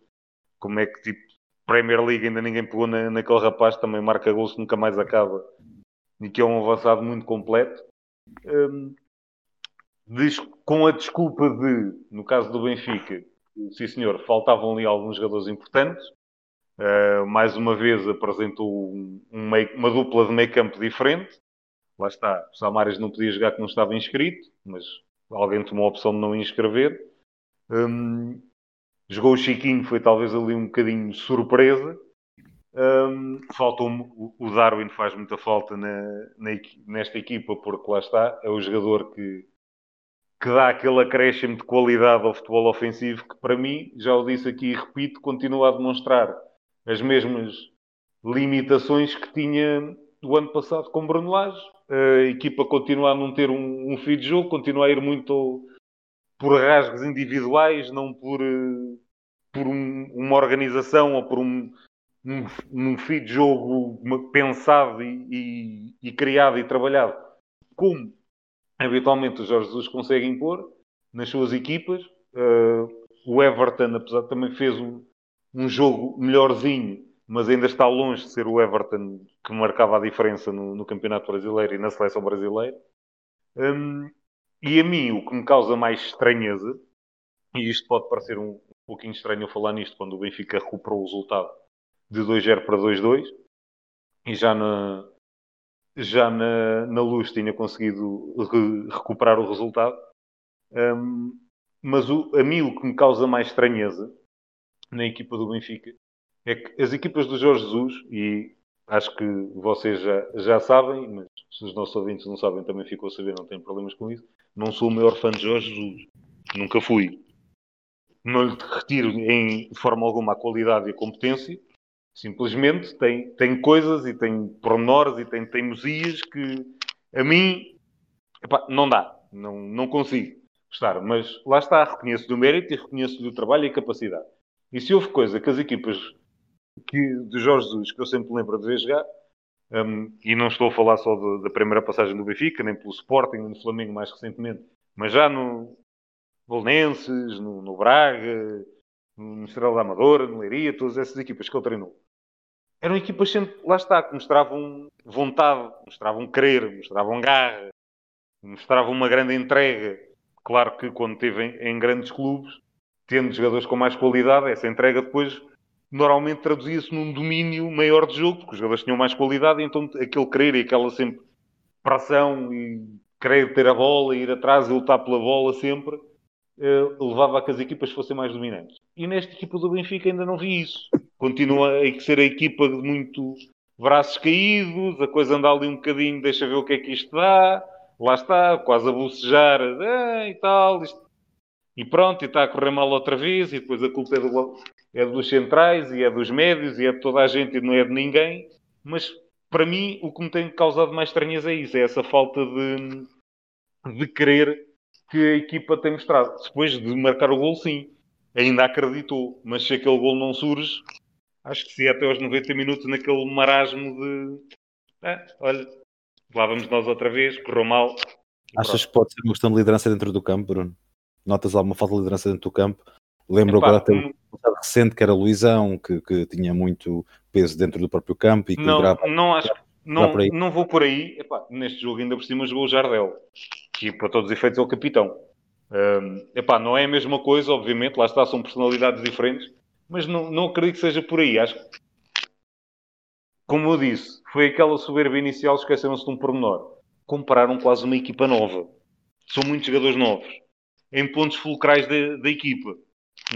Como é que, tipo, Premier League ainda ninguém pegou na, naquele rapaz, também marca gols, nunca mais acaba. E que é um avançado muito completo. Um, com a desculpa de, no caso do Benfica, sim senhor, faltavam ali alguns jogadores importantes. Uh, mais uma vez apresentou um, um meio, uma dupla de meio campo diferente. Lá está, o Samares não podia jogar que não estava inscrito, mas alguém tomou a opção de não inscrever. Um, jogou o Chiquinho, foi talvez ali um bocadinho surpresa. Um, faltou o Darwin faz muita falta na, na, nesta equipa porque lá está, é o jogador que, que dá aquele acréscimo de qualidade ao futebol ofensivo que para mim, já o disse aqui e repito, continua a demonstrar as mesmas limitações que tinha o ano passado com Bruno Lage. A equipa continua a não ter um, um fio de jogo, continua a ir muito por rasgos individuais, não por, eh, por um, uma organização ou por um, um, um fio de jogo pensado e, e, e, criado e trabalhado como habitualmente o Jorge Jesus consegue impor nas suas equipas. Uh, o Everton, apesar de também fez um, um jogo melhorzinho, mas ainda está longe de ser o Everton que marcava a diferença no, no Campeonato Brasileiro e na Seleção Brasileira. Um, e a mim, o que me causa mais estranheza, e isto pode parecer um, um pouquinho estranho eu falar nisto, quando o Benfica recuperou o resultado de 2-0 para 2-2, e já na, já na, na luz tinha conseguido re, recuperar o resultado. Um, mas o, a mim o que me causa mais estranheza na equipa do Benfica é que as equipas do Jorge Jesus, e acho que vocês já, já sabem, mas se os nossos ouvintes não sabem, também ficou a saber, não tem problemas com isso. Não sou o maior fã de Jorge Jesus. Nunca fui. Não lhe retiro em forma alguma a qualidade e a competência. Simplesmente tem, tem coisas e tem pormenores e tem teimosias que a mim epá, não dá. Não, não consigo gostar. Mas lá está, reconheço-lhe o mérito e reconheço-lhe o trabalho e capacidade. E se houve coisa que as equipas que, de Jorge Jesus, que eu sempre lembro de ver jogar, um, e não estou a falar só de, da primeira passagem do Benfica, nem pelo Sporting, nem no Flamengo mais recentemente, mas já no Bolonenses, no, no Braga, no Estrela da Amadora, no Leiria, todas essas equipas que ele treinou. Eram equipas sempre, lá está, que mostravam vontade, mostravam querer, mostravam garra, mostravam uma grande entrega. Claro que quando esteve em, em grandes clubes, tendo jogadores com mais qualidade, essa entrega depois normalmente traduzia-se num domínio maior de jogo, porque os jogadores tinham mais qualidade, então aquele querer e aquela sempre pressão e querer ter a bola, ir atrás e lutar pela bola sempre, eh, levava a que as equipas fossem mais dominantes. E nesta equipa do Benfica ainda não vi isso. Continua a ser a equipa de muito braços caídos, a coisa anda ali um bocadinho, deixa ver o que é que isto dá, lá está, quase a bocejar, ah, e tal, isto e pronto, e está a correr mal outra vez, e depois a culpa é, do, é dos centrais, e é dos médios, e é de toda a gente, e não é de ninguém. Mas, para mim, o que me tem causado mais estranhas é isso, é essa falta de, de querer que a equipa tem mostrado. Depois de marcar o gol, sim, ainda acreditou, mas se aquele gol não surge, acho que se até aos 90 minutos naquele marasmo de... Ah, olha, lá vamos nós outra vez, correu mal. Achas que pode ser uma questão de liderança dentro do campo, Bruno? notas alguma falta de liderança dentro do campo. Lembro Epá, agora até um recente que era Luizão, que, que tinha muito peso dentro do próprio campo e que não, liderava, não acho não, não vou por aí. Epá, neste jogo ainda por cima jogou o Jardel, que para todos os efeitos é o capitão. Um, epá, não é a mesma coisa, obviamente, lá está, são personalidades diferentes, mas não, não acredito que seja por aí. Acho que, como eu disse, foi aquela soberba inicial, esqueceram-se de um pormenor. Compraram quase uma equipa nova. São muitos jogadores novos em pontos fulcrais da, equipa.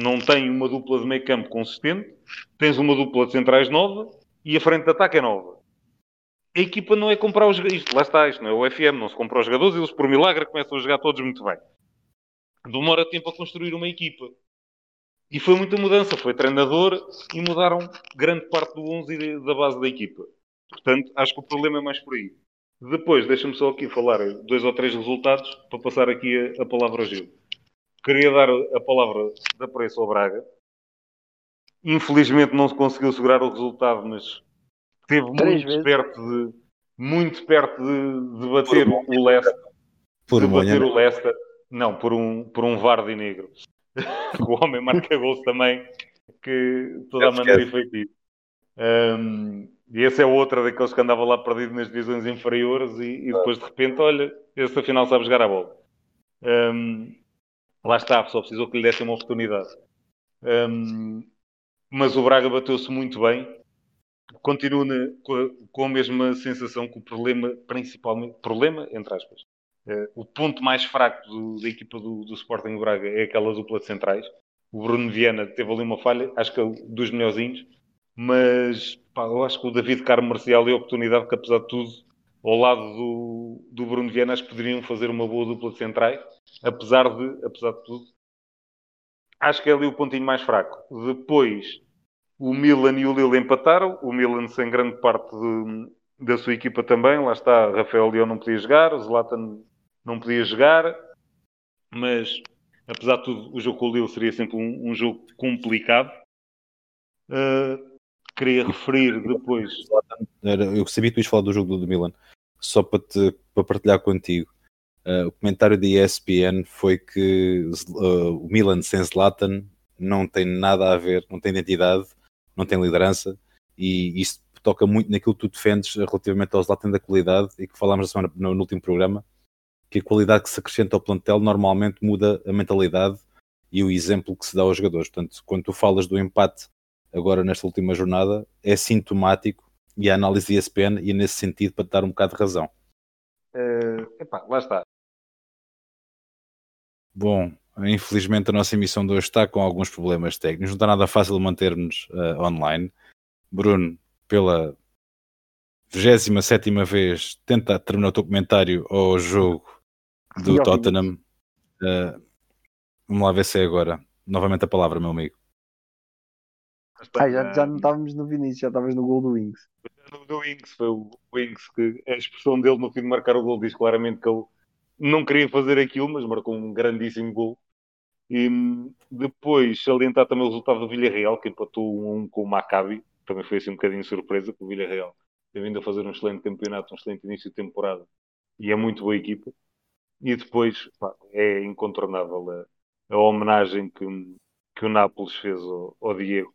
Não tem uma dupla de meio campo consistente, tens uma dupla de centrais nova e a frente de ataque é nova. A equipa não é comprar os jogadores. Lá está, isto não é o FM, não se compra os jogadores eles, por milagre, começam a jogar todos muito bem. Demora tempo a construir uma equipa. E foi muita mudança. Foi treinador e mudaram grande parte do 11 da base da equipa. Portanto, acho que o problema é mais por aí. Depois, deixa-me só aqui falar dois ou três resultados para passar aqui a, a palavra ao Gil. Queria dar a palavra da preço ao Braga. Infelizmente não se conseguiu segurar o resultado, mas esteve muito perto de muito perto de, de bater por o Leicester. Por de bater o Leicester. Não, por um, por um Vardy negro. o homem marca gols também, que toda a maneira efetiva. Um, e esse é outra daqueles que andava lá perdido nas divisões inferiores e, e depois de repente, olha, esse afinal sabe jogar a bola. Um, lá está, só precisou que lhe dessem uma oportunidade. Um, mas o Braga bateu-se muito bem. Continua na, com, a, com, a, mesma sensação que o problema, principalmente, problema, entre aspas, o ponto mais fraco do, da equipa do, do Sporting Braga é aquela dupla de centrais. O Bruno Viana teve ali uma falha, acho que é dos melhorzinhos mas pá, eu acho que o David Carmo Marcial é a oportunidade que, apesar de tudo, ao lado do, do Bruno Viana, acho que poderiam fazer uma boa dupla de centrais, apesar de, apesar de tudo. Acho que é ali o pontinho mais fraco. Depois, o Milan e o Lille empataram. O Milan sem grande parte de, da sua equipa também. Lá está, Rafael Leão não podia jogar, o Zlatan não podia jogar. Mas, apesar de tudo, o jogo com o Lille seria sempre um, um jogo complicado. Uh, queria referir depois. Eu sabia que tu ias falar do jogo do, do Milan. Só para te, para partilhar contigo. Uh, o comentário da ESPN foi que uh, o Milan sem Zlatan não tem nada a ver, não tem identidade, não tem liderança e isso toca muito naquilo que tu defendes relativamente ao Zlatan da qualidade e que falámos semana, no, no, último programa, que a qualidade que se acrescenta ao plantel normalmente muda a mentalidade e o exemplo que se dá aos jogadores. Portanto, quando tu falas do empate agora nesta última jornada, é sintomático e a análise ESPN e nesse sentido para te dar um bocado de razão. Uh, epá, lá está. Bom, infelizmente a nossa emissão de hoje está com alguns problemas técnicos. Não está nada fácil manter-nos uh, online. Bruno, pela 27 vez, tenta terminar o teu comentário ao jogo do Tottenham. Uh, vamos lá ver se é agora. Novamente a palavra, meu amigo. Ah, já, já não estávamos no Vinícius, já estávamos no gol do Wings. No do Wings, foi o Wings que a expressão dele no fim de marcar o gol diz claramente que ele não queria fazer aquilo, mas marcou um grandíssimo gol. E hum, depois salientar também o resultado do Villarreal, que empatou um, um com o Maccabi. Também foi assim um bocadinho surpresa, que o Villarreal tem vindo a fazer um excelente campeonato, um excelente início de temporada. E é muito boa equipa. E depois pá, é incontornável a, a, homenagem que, que o Nápoles fez ao, ao Diego.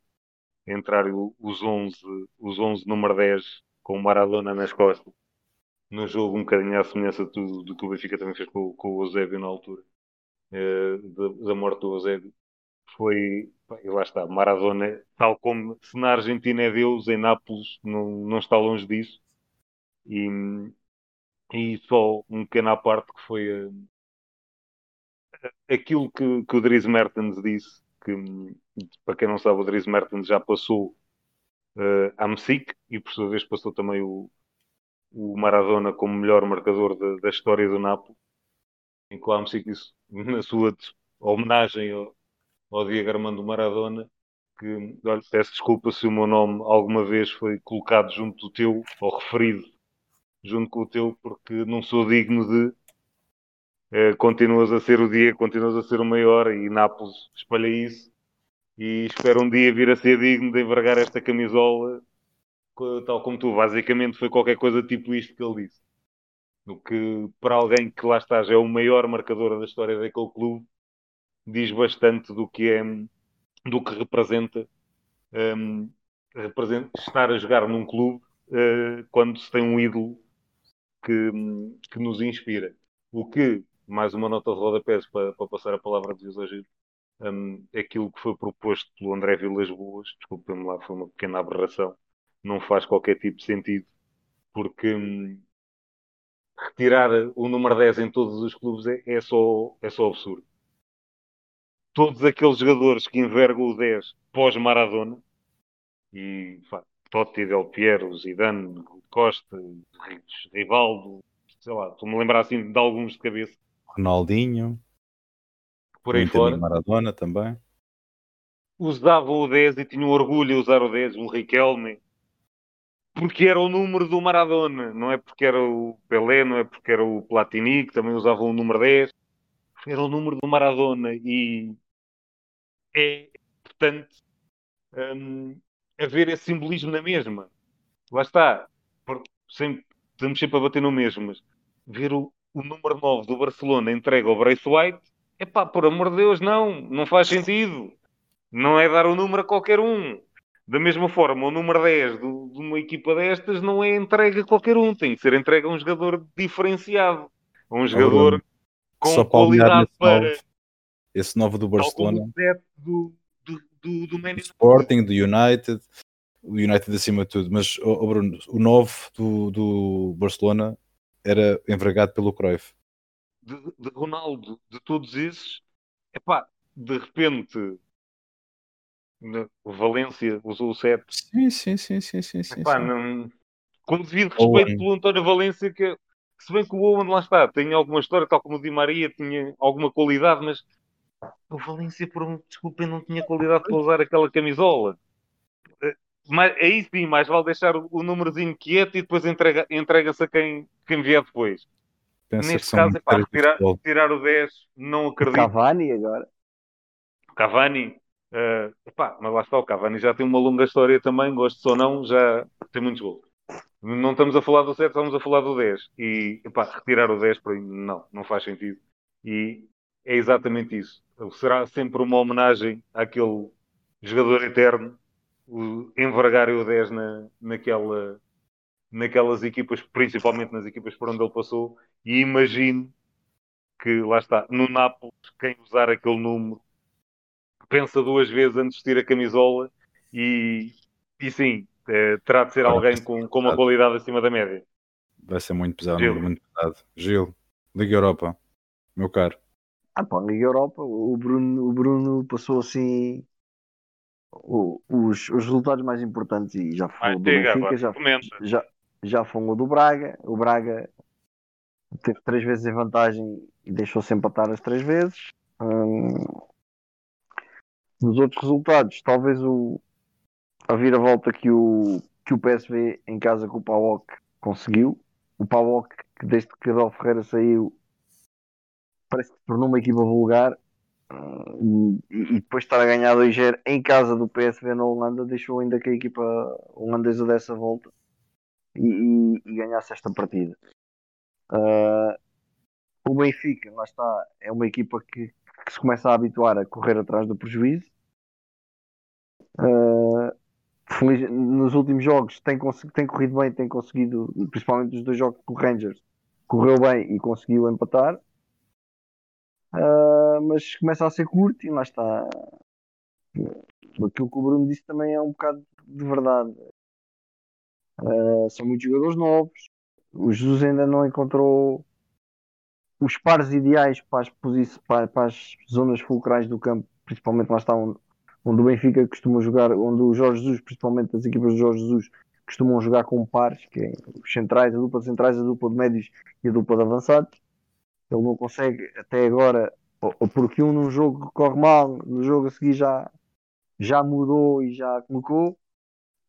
Entrar os 11, os 11 número 10 com o Maradona nas costas. No jogo um bocadinho à semelhança do, do que o Benfica também fez com, com o Eusébio na altura uh, da, da, morte do Eusébio. Foi, e lá está, Maradona tal como se na Argentina é Deus, em Nápoles não, não está longe disso. E, e só um pequeno à parte que foi uh, aquilo que, que o Dries Mertens disse que para quem não sabe o Dries Mertens já passou uh, a Messic e por sua vez passou também o o Maradona como melhor marcador da, da história do Nápoles. Incluamos isso na sua homenagem ao, ao Diego Armando Maradona, que olha, peço desculpa se o meu nome alguma vez foi colocado junto do teu, ou referido junto com o teu, porque não sou digno de. Eh, continuas a ser o Diego, continuas a ser o maior, e Nápoles espalha isso. E espero um dia vir a ser digno de envergar esta camisola tal como tu, basicamente foi qualquer coisa tipo isto que ele disse. O que, para alguém que lá está, já é o maior marcador da história daquele clube, diz bastante do que é, do que representa, um, representa estar a jogar num clube uh, quando se tem um ídolo que, que nos inspira. O que, mais uma nota de rodapés para, para passar a palavra de exagero, um, aquilo que foi proposto pelo André Vilas Boas, desculpem-me lá, foi uma pequena aberração, não faz qualquer tipo de sentido, porque hum, retirar o número 10 em todos os clubes é, é, só, é só absurdo. Todos aqueles jogadores que envergam o 10 pós-Maradona, e pá, Totti, Del Piero, Zidane, Costa, Rivaldo, sei lá, estou-me a lembrar assim de alguns de cabeça. Ronaldinho, por aí fora. Maradona também. Usavam o 10 e tinham orgulho de usar o 10, um Riquelme, porque era o número do Maradona, não é porque era o Pelé, não é porque era o Platini, que também usava o número 10, era o número do Maradona e é importante um, haver esse simbolismo na mesma. Lá está, sempre, estamos sempre a bater no mesmo, mas ver o, o número 9 do Barcelona entregue ao Brace White, é pá, por amor de Deus, não, não faz sentido. Não é dar o número a qualquer um. Da mesma forma, o número 10 do, de uma equipa destas não é entregue a qualquer um, tem que ser entregue a um jogador diferenciado, a um jogador com Só qualidade para. Novo, esse novo do Barcelona. Do, do, do, do Sporting, do United, o United acima de tudo, mas oh, Bruno, o novo do, do Barcelona era envergado pelo Cruyff. De, de Ronaldo, de todos esses, epá, de repente o Valência usou o 7. Sim, sim, sim, sim, sim, Epá, sim. Não... Com devido respeito Owen. pelo António Valência, que se bem que o Owen lá está, tem alguma história, tal como o Di Maria tinha alguma qualidade, mas o Valência, por um, desculpem, não tinha qualidade para usar aquela camisola. Eh, mas aí sim, mais vale deixar o númerozinho quieto e depois entrega, entrega-se a quem, quem vier depois. Pensa Neste caso, é para retirar, retirar o 10, não acredito. Cavani agora. Cavani, Uh, epá, mas lá está, o Cavani já tem uma longa história também, gosto ou não, já tem muitos gols. Não estamos a falar do 7, estamos a falar do 10. E epá, retirar o 10 para mim, não, não faz sentido. E é exatamente isso. Será sempre uma homenagem àquele jogador eterno, o envergar o 10 na, naquela, naquelas equipas, principalmente nas equipas por onde ele passou. E imagino que, lá está, no Nápoles, quem usar aquele número pensa duas vezes antes de vestir a camisola e, e sim, é, terá de ser alguém com, com uma qualidade acima da média. Vai ser muito pesado, Gil. muito pesado. Gil, Liga Europa, meu caro. Ah, pá, Liga Europa, o Bruno, o Bruno passou assim o, os, os resultados mais importantes e já falou do Benfica, já, já, já falou do Braga. O Braga teve três vezes em vantagem e deixou-se empatar as três vezes. Hum, nos outros resultados, talvez o, a vira-volta que o, que o PSV em casa com o PAOK conseguiu. O PAOK, que desde que Adel Ferreira saiu, parece que se tornou uma equipa vulgar. Hum, e, depois estar a ganhar 2-0 em casa do PSV na Holanda, deixou ainda que a equipa holandesa dessa volta e, e, e ganhasse esta partida. Uh, o Benfica, lá está, é uma equipa que, que, se começa a habituar a correr atrás do prejuízo. Uh, feliz, nos últimos jogos tem, tem corrido bem, tem conseguido, principalmente os dois jogos com o Rangers, correu bem e conseguiu empatar. Uh, mas começa a ser curto e lá está. Aquilo que o Bruno disse também é um bocado de verdade. Uh, são muitos jogadores novos. O Jesus ainda não encontrou os pares ideais para as, para, para as zonas fulcrais do campo, principalmente lá está onde, onde o Benfica costuma jogar, onde o Jorge Jesus, principalmente as equipas do Jorge Jesus, costumam jogar com pares, que é os centrais, a dupla de centrais, a dupla de médios e a dupla de avançados. Ele não consegue até agora, ou porque um num jogo corre mal, no jogo a seguir já, já mudou e já colocou.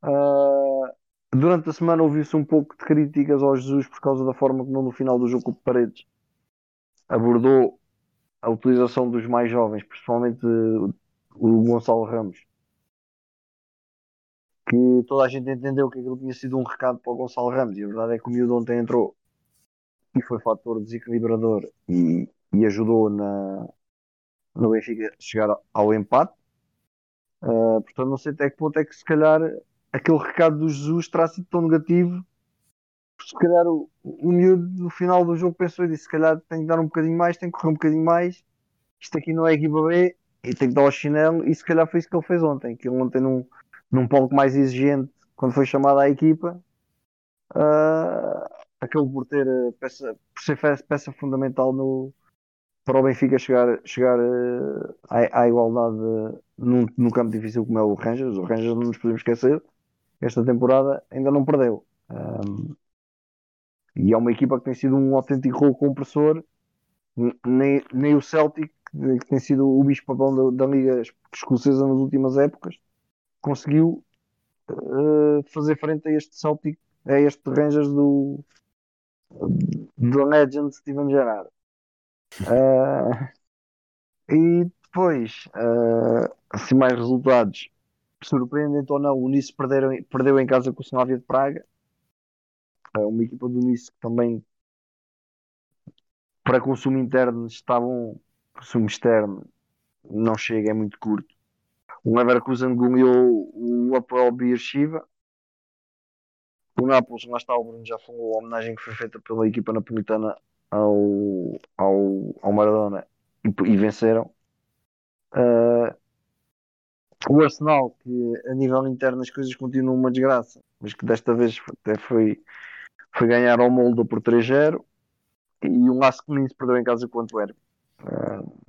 Uh, durante a semana ouviu-se um pouco de críticas ao Jesus por causa da forma como no final do jogo o Paredes abordou a utilização dos mais jovens, principalmente o Gonçalo Ramos. Que toda a gente entendeu que aquilo tinha sido um recado para o Gonçalo Ramos, e a verdade é que o miúdo ontem entrou e foi fator desequilibrador e, e ajudou na, no Benfica chegar ao empate. Uh, portanto, não sei até que ponto é que se calhar aquele recado do Jesus terá sido tão negativo. Se calhar o, o miúdo no final do jogo pensou e disse: se calhar tem que dar um bocadinho mais, tem que correr um bocadinho mais. Isto aqui não é equipa B e tem que dar o chinelo. E se calhar foi isso que ele fez ontem. Que ele ontem, num, num palco mais exigente, quando foi chamado à equipa, uh, aquele por ter eh, peça, por ser peça fundamental no, para o Benfica chegar, chegar uh, à, à, igualdade num, num, campo difícil como é o Rangers. O Rangers não nos podemos esquecer, esta temporada ainda não perdeu. Um, e é uma equipa que tem sido um autêntico rolo compressor. Nem, nem o Celtic, que tem sido o bicho-papão da, da, Liga Escocesa nas últimas épocas, conseguiu uh, fazer frente a este Celtic, a este Rangers do, do Legend Steven Gerrard. Uh, e depois, uh, assim, mais resultados. Surpreendente ou não, o Nice perderam, perdeu em casa com o Slavia de Praga. Uh, uma equipa do Nice que também, para consumo interno, está bom. Consumo externo não chega, é muito curto. O Leverkusen goleou o Apoel Beersheba. O Nápoles, lá está o Bruno, já falou a homenagem que foi feita pela equipa napolitana ao, ao, ao Maradona e, e venceram. Uh, o Arsenal, que a nível interno as coisas continuam uma desgraça, mas que desta vez até foi, foi ganhar ao Moldo por 3-0 e um Lask se perdeu em casa com o. Uh,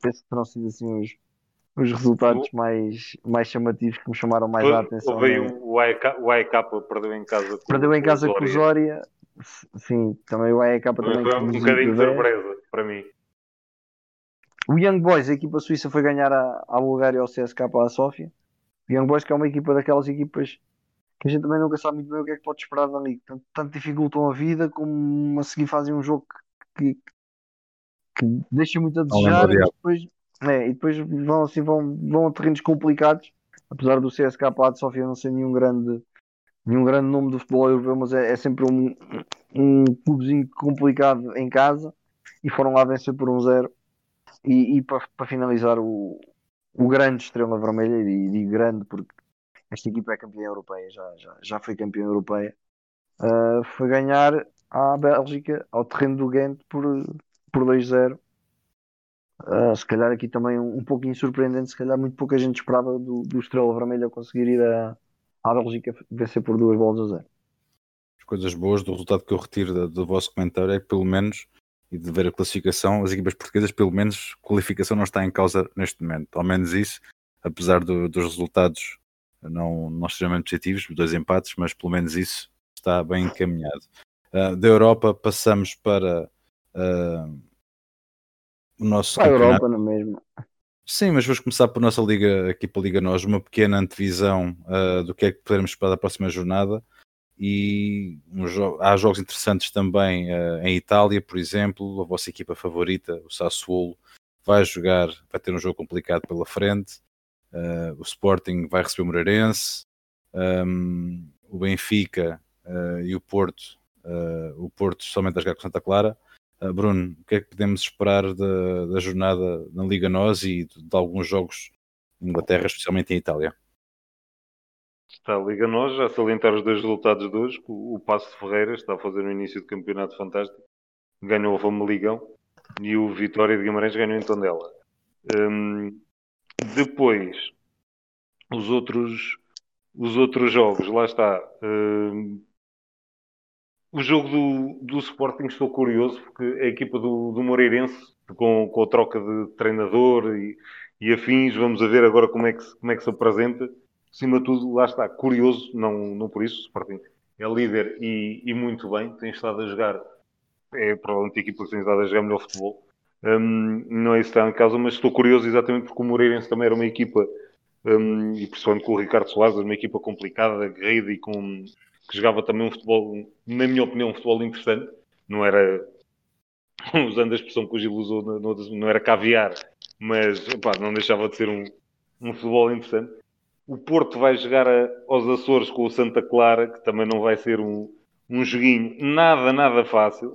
penso que terão sido assim os, os resultados mais, mais chamativos que me chamaram mais a atenção. Houve né? o AEK perdeu em casa com, perdeu em casa com o Zória Sim, também o AEK também. Foi um bocadinho de surpresa para mim. O Young Boys, a equipa suíça, foi ganhar a, a Bulgária ao CSK a Sófia. O Young Boys, que é uma equipa daquelas equipas que a gente também nunca sabe muito bem o que é que pode esperar dali. Tanto, tanto dificultam a vida, como a seguir fazem um jogo que, que deixa muito a desejar. E depois, é, e depois vão, assim, vão, vão a terrenos complicados. Apesar do CSK para a Sófia não ser nenhum grande nenhum grande nome do futebol europeu, mas é, é sempre um, um clubezinho complicado em casa e foram lá vencer por um zero. E, e para, para finalizar, o, o grande Estrela Vermelha, e digo grande porque esta equipa é campeã europeia, já, já, já foi campeã europeia, uh, foi ganhar à Bélgica, ao terreno do Ghent, por, por 2-0. Uh, se calhar aqui também um, um pouquinho surpreendente, se calhar muito pouca gente esperava do, do Estrela Vermelha conseguir ir a, à Bélgica vencer por duas bolas a zero. As coisas boas do resultado que eu retiro do, do vosso comentário é que pelo menos e de ver a classificação, as equipas portuguesas, pelo menos, qualificação não está em causa neste momento. Ao menos isso, apesar do, dos resultados não, não extremamente positivos, dois empates, mas pelo menos isso está bem encaminhado. Uh, da Europa passamos para uh, o nosso. A Europa não mesmo. Sim, mas vamos começar por nossa liga, aqui para a Liga Nós, uma pequena antevisão uh, do que é que poderemos esperar da próxima jornada. E um jo há jogos interessantes também uh, em Itália, por exemplo, a vossa equipa favorita, o Sassuolo, vai jogar, vai ter um jogo complicado pela frente. Uh, o Sporting vai receber o Moreirense, um, o Benfica e o Porto o Porto somente a jogar com Santa Clara. Uh, Bruno, o que é que podemos esperar da, da jornada na Liga Nós e de, de, alguns jogos em Inglaterra, especialmente em Itália? Está a Liga Nós, já salientar os dois resultados de hoje. O, o Passo de Ferreira está a fazer um início de campeonato fantástico, ganhou o Famaligão e o Vitória de Guimarães ganhou em Tondela. Um, depois, os outros, os outros jogos, lá está. Um, o jogo do, do Sporting estou curioso, porque a equipa do, do Moreirense, com, com a troca de treinador e, e afins, vamos a ver agora como é que, como é que se apresenta. Acima de tudo, lá está, curioso, não, não por isso, o Sporting é líder e, e muito bem, tem estado a jogar, é provavelmente a equipa que tem estado a jogar melhor futebol. Um, não é isso que está em causa, mas estou curioso exatamente porque o Moreirense também era uma equipa, um, e principalmente com o Ricardo Soares, uma equipa complicada, aguerrida e com, que jogava também um futebol, na minha opinião, um futebol interessante. Não era, usando a expressão que o Gil usou, não, era caviar, mas não deixava de ser um, um futebol interessante. O Porto vai jogar a, aos Açores com o Santa Clara, que também não vai ser um, um joguinho nada, nada fácil.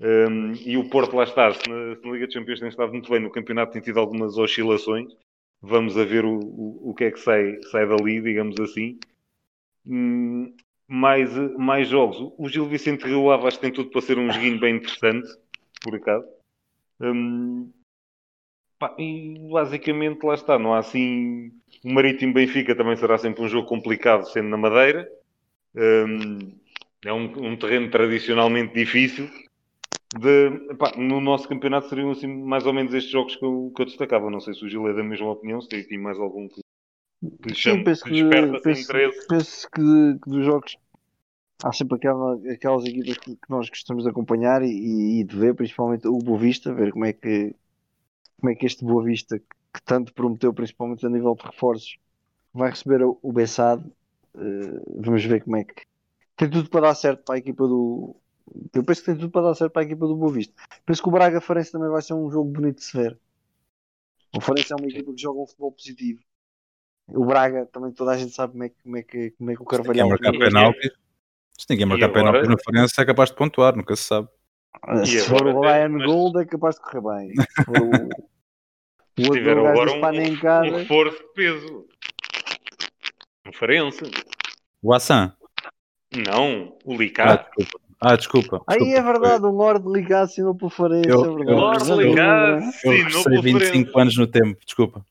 Um, e o Porto lá está, se na, se na, Liga de Campeões tem estado muito bem, no campeonato tem tido algumas oscilações. Vamos a ver o, o, o que é que sai, sai dali, digamos assim. Hum, mais, mais jogos. O Gil Vicente Rio que tem tudo para ser um joguinho bem interessante, por acaso. Hum, pá, e basicamente lá está, não há assim. O Marítimo Benfica também será sempre um jogo complicado, sendo na Madeira. Hum, é um, um, terreno tradicionalmente difícil. De, pá, no nosso campeonato seriam assim, mais ou menos estes jogos que eu, que eu destacava. Não sei se o Gil é da mesma opinião, se tem mais algum que, que, Sim, penso que, que penso, penso que, que, dos jogos há sempre aquela, aquelas equipas que, que nós gostamos de acompanhar e, e, de ver, principalmente o Boa Vista, ver como é que como é que este Boa Vista, que tanto prometeu, principalmente a nível de reforços, vai receber o, o Bessado. Uh, vamos ver como é que tem tudo para dar certo para a equipa do. Eu penso que tem tudo para dar certo para a equipa do Boa Vista. Penso que o Braga Farense também vai ser um jogo bonito de se ver. O Farense é uma equipa que joga um futebol positivo. O Braga também toda a gente sabe como é que, como é que, como é que o Carvalhal. Tem que penalti. Ninguém marcar agora... penalti no Farense é capaz de pontuar, nunca se sabe. Ah, se for o Ryan mas... Gold é capaz de correr bem. Se for o, o tiveram agora um, um, reforço de peso. Um Farense. O Assan. Não, o Licá. Ah, desculpa. Ah, Aí é verdade, o Lorde Ligado assinou pelo Farense. É verdade. Lorde Ligado assinou pelo 25 anos no tempo, desculpa.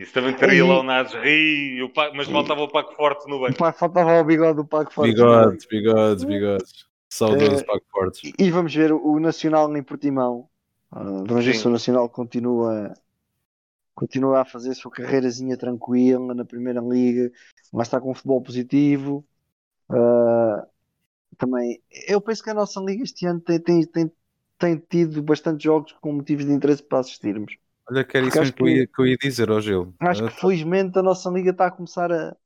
Isso também teria lá o Nasri, mas faltava o Paco Forte no banco. Faltava o bigode do Paco Forte. Bigodes, bigodes, bigodes. Saudoso é, Paco Forte. E vamos ver o Nacional em Portimão. Uh, vamos ver se o Nacional continua, continua a fazer a sua carreirazinha tranquila na Primeira Liga, mas está com um futebol positivo. Uh, também, eu penso que a nossa Liga este ano tem, tem, tem, tem tido bastante jogos com motivos de interesse para assistirmos. Olha, que era isso que, que, eu ia, que eu ia dizer ao Gil. Acho que felizmente a nossa liga está a começar a,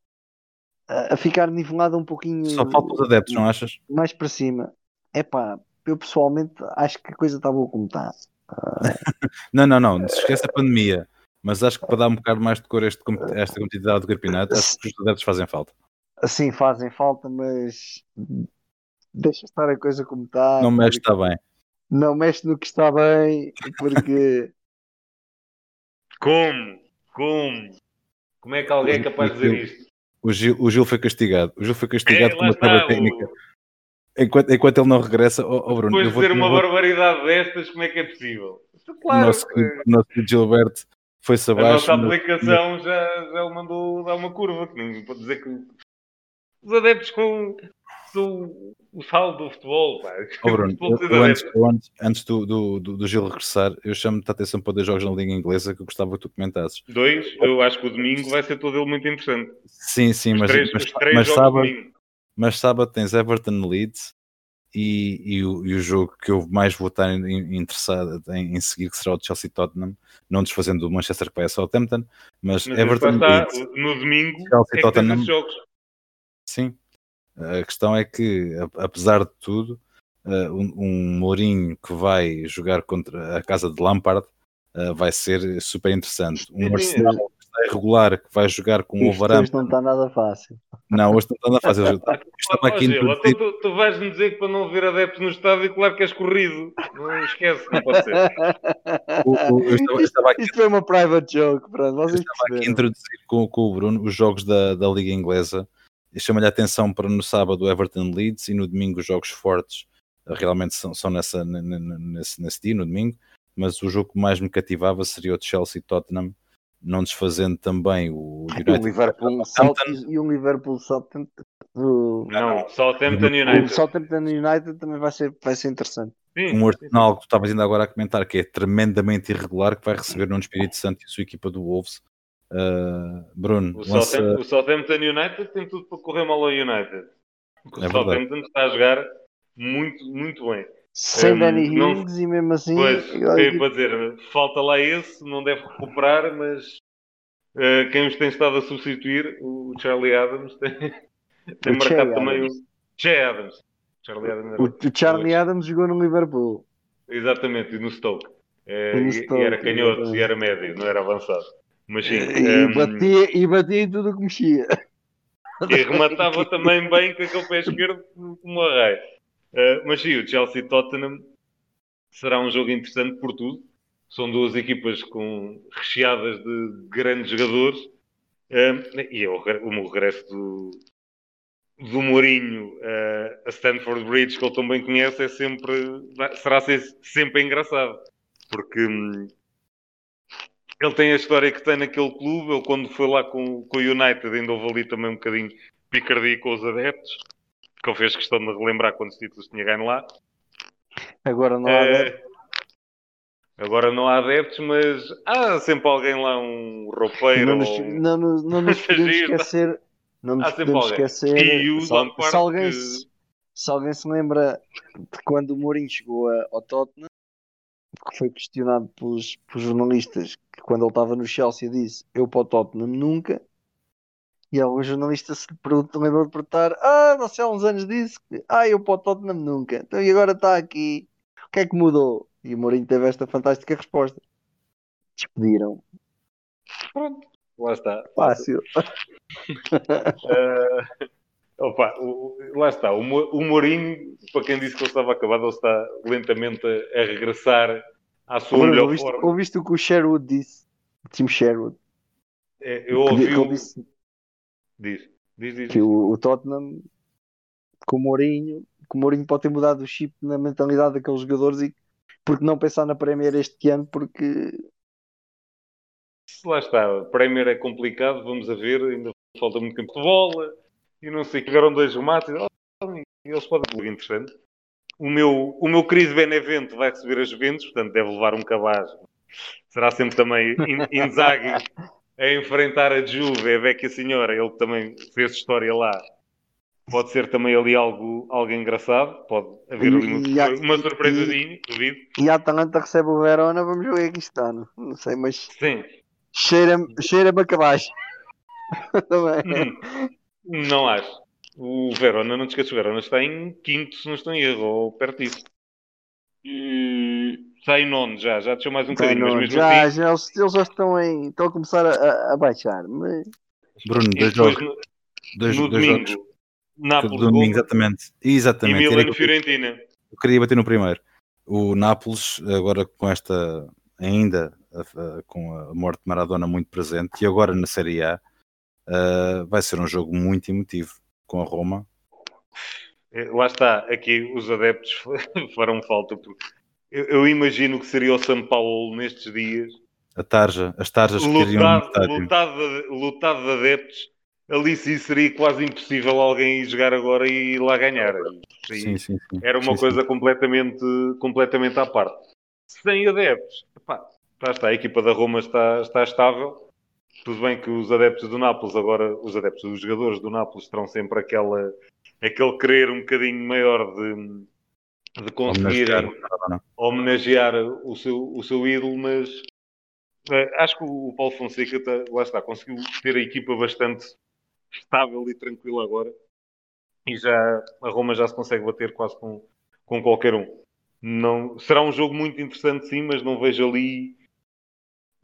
a ficar nivelada um pouquinho. Só falta os adeptos, não achas? Mais para cima. É pá, eu pessoalmente acho que a coisa está boa como está. não, não, não, se esquece a pandemia. Mas acho que para dar um bocado mais de cor a esta competitividade do campeonato, acho que os adeptos fazem falta. assim fazem falta, mas deixa estar a coisa como está. Não mexe, está bem. Não mexe no que está bem, porque. Como? Como? Como é que alguém é capaz de dizer isto? O Gil, o Gil foi castigado. O Gil foi castigado é, com uma tarefa técnica. O... Enquanto, enquanto ele não regressa, oh, oh Bruno. Depois de dizer uma vou... barbaridade destas, como é que é possível? Claro, nosso, é... nosso Gilberto foi-se abaixo. A nossa aplicação no... já, já mandou dar uma curva, que nem pode dizer que os adeptos com o, o saldo do futebol. Oh, Bruno, eu, antes, eu antes, antes do, do, do, do, Gil regressar, eu chamo-te a atenção para dois jogos na Liga Inglesa que eu gostava que tu comentasses. Dois? Eu acho que o domingo vai ser todo ele muito interessante. Sim, sim, mas, três, mas, mas, sábado, mas sábado tens Everton Leeds e, e, o, e, o, jogo que eu mais vou estar interessado em, em, seguir, que será o Chelsea Tottenham, não desfazendo o Manchester que vai a Southampton, mas, mas Everton Leeds, no domingo Chelsea é Tottenham. jogos. Sim, a questão é que, apesar de tudo, um Mourinho que vai jogar contra a casa de Lampard vai ser super interessante. Um Arsenal que está irregular que vai jogar com o Wolverhampton. Hoje não está nada fácil. Não, hoje não está nada fácil. Estava aqui Gil, tu, tu, tu vais-me dizer que para não ver adeptos no estádio, claro que és corrido. Não esquece, não pode ser. O, o, eu estava, eu estava aqui, Isto foi uma private joke. Pronto, eu estava aqui a introduzir com, com o Bruno os jogos da, da Liga Inglesa chama-lhe a atenção para no sábado o Everton Leeds e no domingo os jogos fortes realmente são, são nessa, nesse, nesse dia, no domingo, mas o jogo que mais me cativava seria o Chelsea Tottenham, não desfazendo também o United. O Liverpool Southampton e o Liverpool Southampton. O... Não, Southampton United. O Southampton United também vai ser, vai ser interessante. Sim, um Arsenal que tu estavas ainda agora a comentar que é tremendamente irregular, que vai receber no Espírito Santo e a sua equipa do Wolves Uh, Bruno, o, lança... Southampton, o, Southampton, United tem tudo para correr mal ao United. O é Southampton está a jogar muito, muito bem. Sem um, Danny Hughes e mesmo assim. Pois, eu para dizer, falta lá esse, não deve recuperar, mas uh, quem os tem estado a substituir, o Charlie Adams, tem, tem marcado também o Che Adams. Charlie Adams o, o Charlie Adams jogou no Liverpool. Exatamente, e no Stoke. É, no Stoke e, era canhoto e era médio, não era avançado. Mas sim. E, um, batia, e batia em tudo o que mexia. E rematava também bem com aquele pé esquerdo como a raio. Uh, mas sim, o Chelsea Tottenham será um jogo interessante por tudo. São duas equipas com recheadas de grandes jogadores. Uh, e é o, o regresso do, do Mourinho uh, a Stanford Bridge, que ele também conhece, é sempre, será sempre engraçado. Porque hum, ele tem a história que tem naquele clube. Ele, quando foi lá com, com o United, ainda houve ali também um bocadinho picardia com os adeptos, que ele fez questão de relembrar quantos títulos tinha ganho lá. Agora não há é... adeptos. Agora não há adeptos, mas há sempre alguém lá, um roupeiro. Não nos, ou... não, não, não nos podemos esquecer. Não nos podemos esquecer. Se, se, alguém, que... se, alguém se lembra de quando o Mourinho chegou ao Tottenham, que foi questionado pelos, pelos jornalistas que quando ele estava no Chelsea disse eu para o Tottenham nunca. E algum jornalista se perguntou, lembrou de perguntar ah, você há uns anos disse que ah, eu para o Tottenham nunca. Então e agora está aqui? O que é que mudou? E o Mourinho teve esta fantástica resposta. Despediram. Pronto, lá está. Fácil. Uh, opa, o, lá está. O, o Mourinho, para quem disse que ele estava acabado ele está lentamente a, a regressar à sua Agora, melhor ouviste, forma. Ouviste o que o Sherwood disse? O Tim Sherwood. É, eu ouvi. Que, o... disse, diz, diz, diz. Que o, o, Tottenham, com o Mourinho, que o Mourinho pode ter mudado o chip na mentalidade daqueles jogadores e porque não pensar na Premier este ano, porque. Lá está, a Premier é complicado, vamos a ver, ainda falta muito tempo de bola e não sei, chegaram dois remates, oh, eles podem interessante o meu, o meu querido Benevento vai receber as Juventus, portanto deve levar um cabaz. Será sempre também Inzaghi a enfrentar a Juve, a vecchia senhora, ele também fez história lá. Pode ser também ali algo, algo engraçado, pode haver ali uma, uma surpresazinha, duvido. E a Atalanta recebe o Verona, vamos ver aqui está, não, não sei, mas Sim. cheira-me cheira a cabaz. hum, não acho. O Verona, não te esqueças, o Verona está em quinto, se não estou em erro, ou perto disso. E... Está em nono já, já deixou mais um bocadinho, mas mesmo já, assim... Já, eles, eles já estão, em, estão a começar a, a baixar, mas... Bruno, dois jogos, Dois, no dois domingo, jogos. Nápoles. Domingo, exatamente. exatamente. E Milan Fiorentina. Eu queria bater no primeiro. O Nápoles, agora com esta, ainda com a morte de Maradona muito presente, e agora na Série A, uh, vai ser um jogo muito emotivo com a Roma. É, lá está, aqui os adeptos farão falta. Eu, eu imagino que seria o São Paulo nestes dias. A tarja, as tarjas que lutado, lutado, lutado de adeptos ali sim seria quase impossível alguém ir jogar agora e ir lá ganhar. Sim, sim, sim. Era uma coisa. Completamente, completamente à parte. Sem adeptos, epá, está, a equipa da Roma está, está estável. Tudo bem que os adeptos do Nápoles, agora os adeptos, os jogadores do Nápoles terão sempre aquela, aquele querer um bocadinho maior de, de conseguir homenagear, homenagear o, seu, o seu ídolo, mas é, acho que o Paulo Fonseca, tá, lá está, conseguiu ter a equipa bastante estável e tranquila agora. E já a Roma já se consegue bater quase com, com qualquer um. Não, será um jogo muito interessante, sim, mas não vejo ali.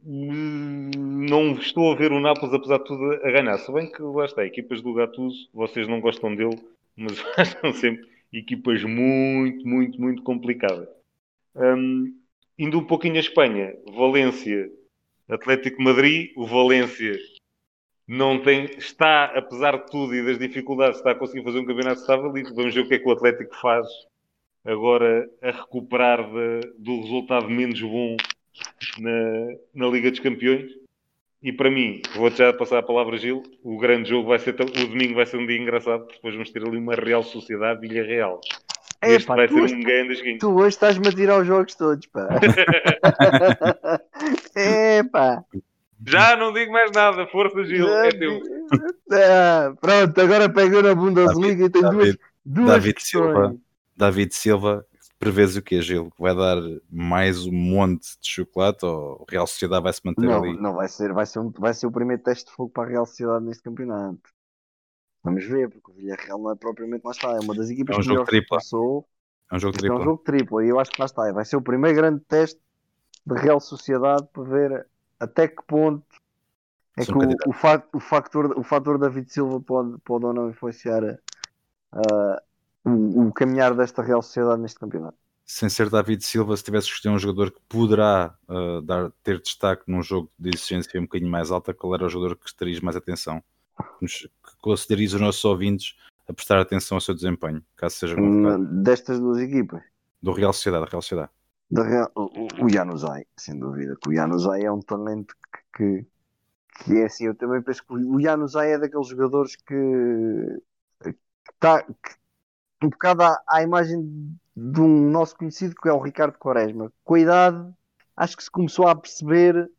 Não estou a ver o Nápoles, apesar de tudo, a ganhar. Se bem que lá está, equipas do Gattuso, vocês não gostam dele, mas são sempre equipas muito, muito, muito complicadas. Um, indo um pouquinho a Espanha, Valência, Atlético Madrid, o Valência não tem, está, apesar de tudo e das dificuldades, está a conseguir fazer um campeonato estável e vamos ver o que é que o Atlético faz agora a recuperar de, do resultado menos bom na, na Liga dos Campeões. E para mim, vou já passar a palavra a Gil, o grande jogo vai ser, o domingo vai ser um dia engraçado, porque depois vamos ter ali uma Real Sociedade Vilha Real. É, este pá, vai ser hoje, um grande Tu hoje estás-me a tirar os jogos todos, pá. é, pá. Já não digo mais nada, força Gil, Já é teu. Ah, pronto, agora pegou na Bundesliga e tem duas, duas David Silva, David Silva, prevês o que Gil? Vai dar mais um monte de chocolate ou a Real Sociedade vai se manter não, ali? Não, vai ser, vai, ser um, vai ser o primeiro teste de fogo para a Real Sociedade neste campeonato. Vamos ver, porque o Villarreal não é propriamente lá está, é uma das equipas é um que triplo. passou. É um jogo triplo. É um jogo triplo e eu acho que lá está, vai ser o primeiro grande teste da Real Sociedade para ver até que ponto é que o, o, o, factor, o fator David Silva pode, pode ou não influenciar uh, o, o, caminhar desta Real Sociedade neste campeonato. Sem ser David Silva, se tivesse escolher um jogador que poderá uh, dar, ter destaque num jogo de exigência um bocadinho mais alta, qual era o jogador que terias mais atenção? Que consideres os nossos ouvintes a prestar atenção ao seu desempenho, caso seja convocado? Destas duas equipas? Do Real Sociedade, Real Sociedade. Real, o, Januzaj, sem dúvida, que o Januzaj é um talento que, que, é assim, eu também penso que o Januzaj é daqueles jogadores que está um bocado à, à, imagem de um nosso conhecido que é o Ricardo Quaresma. Com a idade, acho que se começou a perceber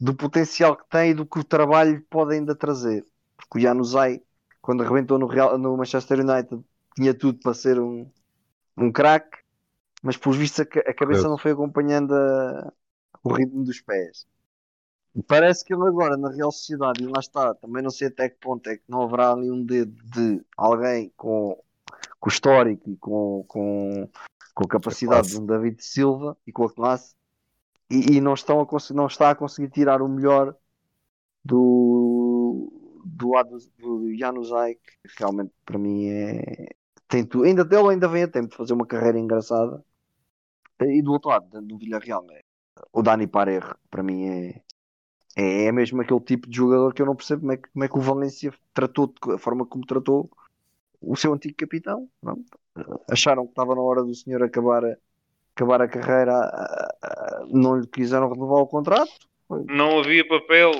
do potencial que tem e do que o trabalho pode ainda trazer. Porque o Januzaj, quando arrebentou no, Real, no Manchester United, tinha tudo para ser um, um craque mas por visto a, a cabeça não foi acompanhando a, o ritmo dos pés. Parece que ele agora na Real Sociedade, e lá está, também não sei até que ponto é que não haverá ali um dedo de alguém com, com o histórico e com, com, com a capacidade de um David Silva e com a classe e, e não, estão a não está a conseguir tirar o melhor do, do lado do Januzaj, que realmente para mim é. Tem tudo. Ainda dele ainda vem a tempo de fazer uma carreira engraçada e do outro lado, do Villarreal, né? o Dani Parejo, para mim, é, é, é mesmo aquele tipo de jogador que eu não percebo como é que, como é que o Valência tratou, a forma como tratou o seu antigo capitão. Não? Acharam que estava na hora do senhor acabar, acabar a carreira, não lhe quiseram renovar o contrato. Não havia papel.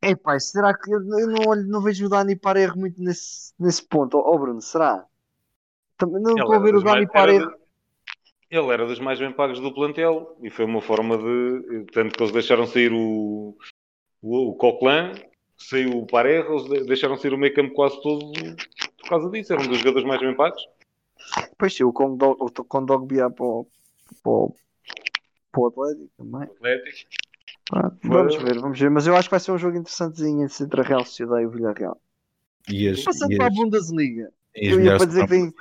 É pai, será que eu não, não vejo o Dani Parejo muito nesse, nesse ponto? Ó oh, Bruno, será? Também não estou a ver o Dani Parejo. Ele era dos mais bem pagos do plantel e foi uma forma de. Tanto que eles deixaram sair o, o, o Coquelin, saiu o Parejo, eles deixaram sair o meio campo quase todo por causa disso. Era um dos jogadores mais bem pagos. Pois sim, o Condog Bia para o, para, para o Atlético também. Atlético. Ah, vamos ver, vamos ver. Mas eu acho que vai ser um jogo interessantezinho entre a Real Sociedade e o Villarreal. E as, Passando e para a Bundesliga. Eu ia para dizer que tem,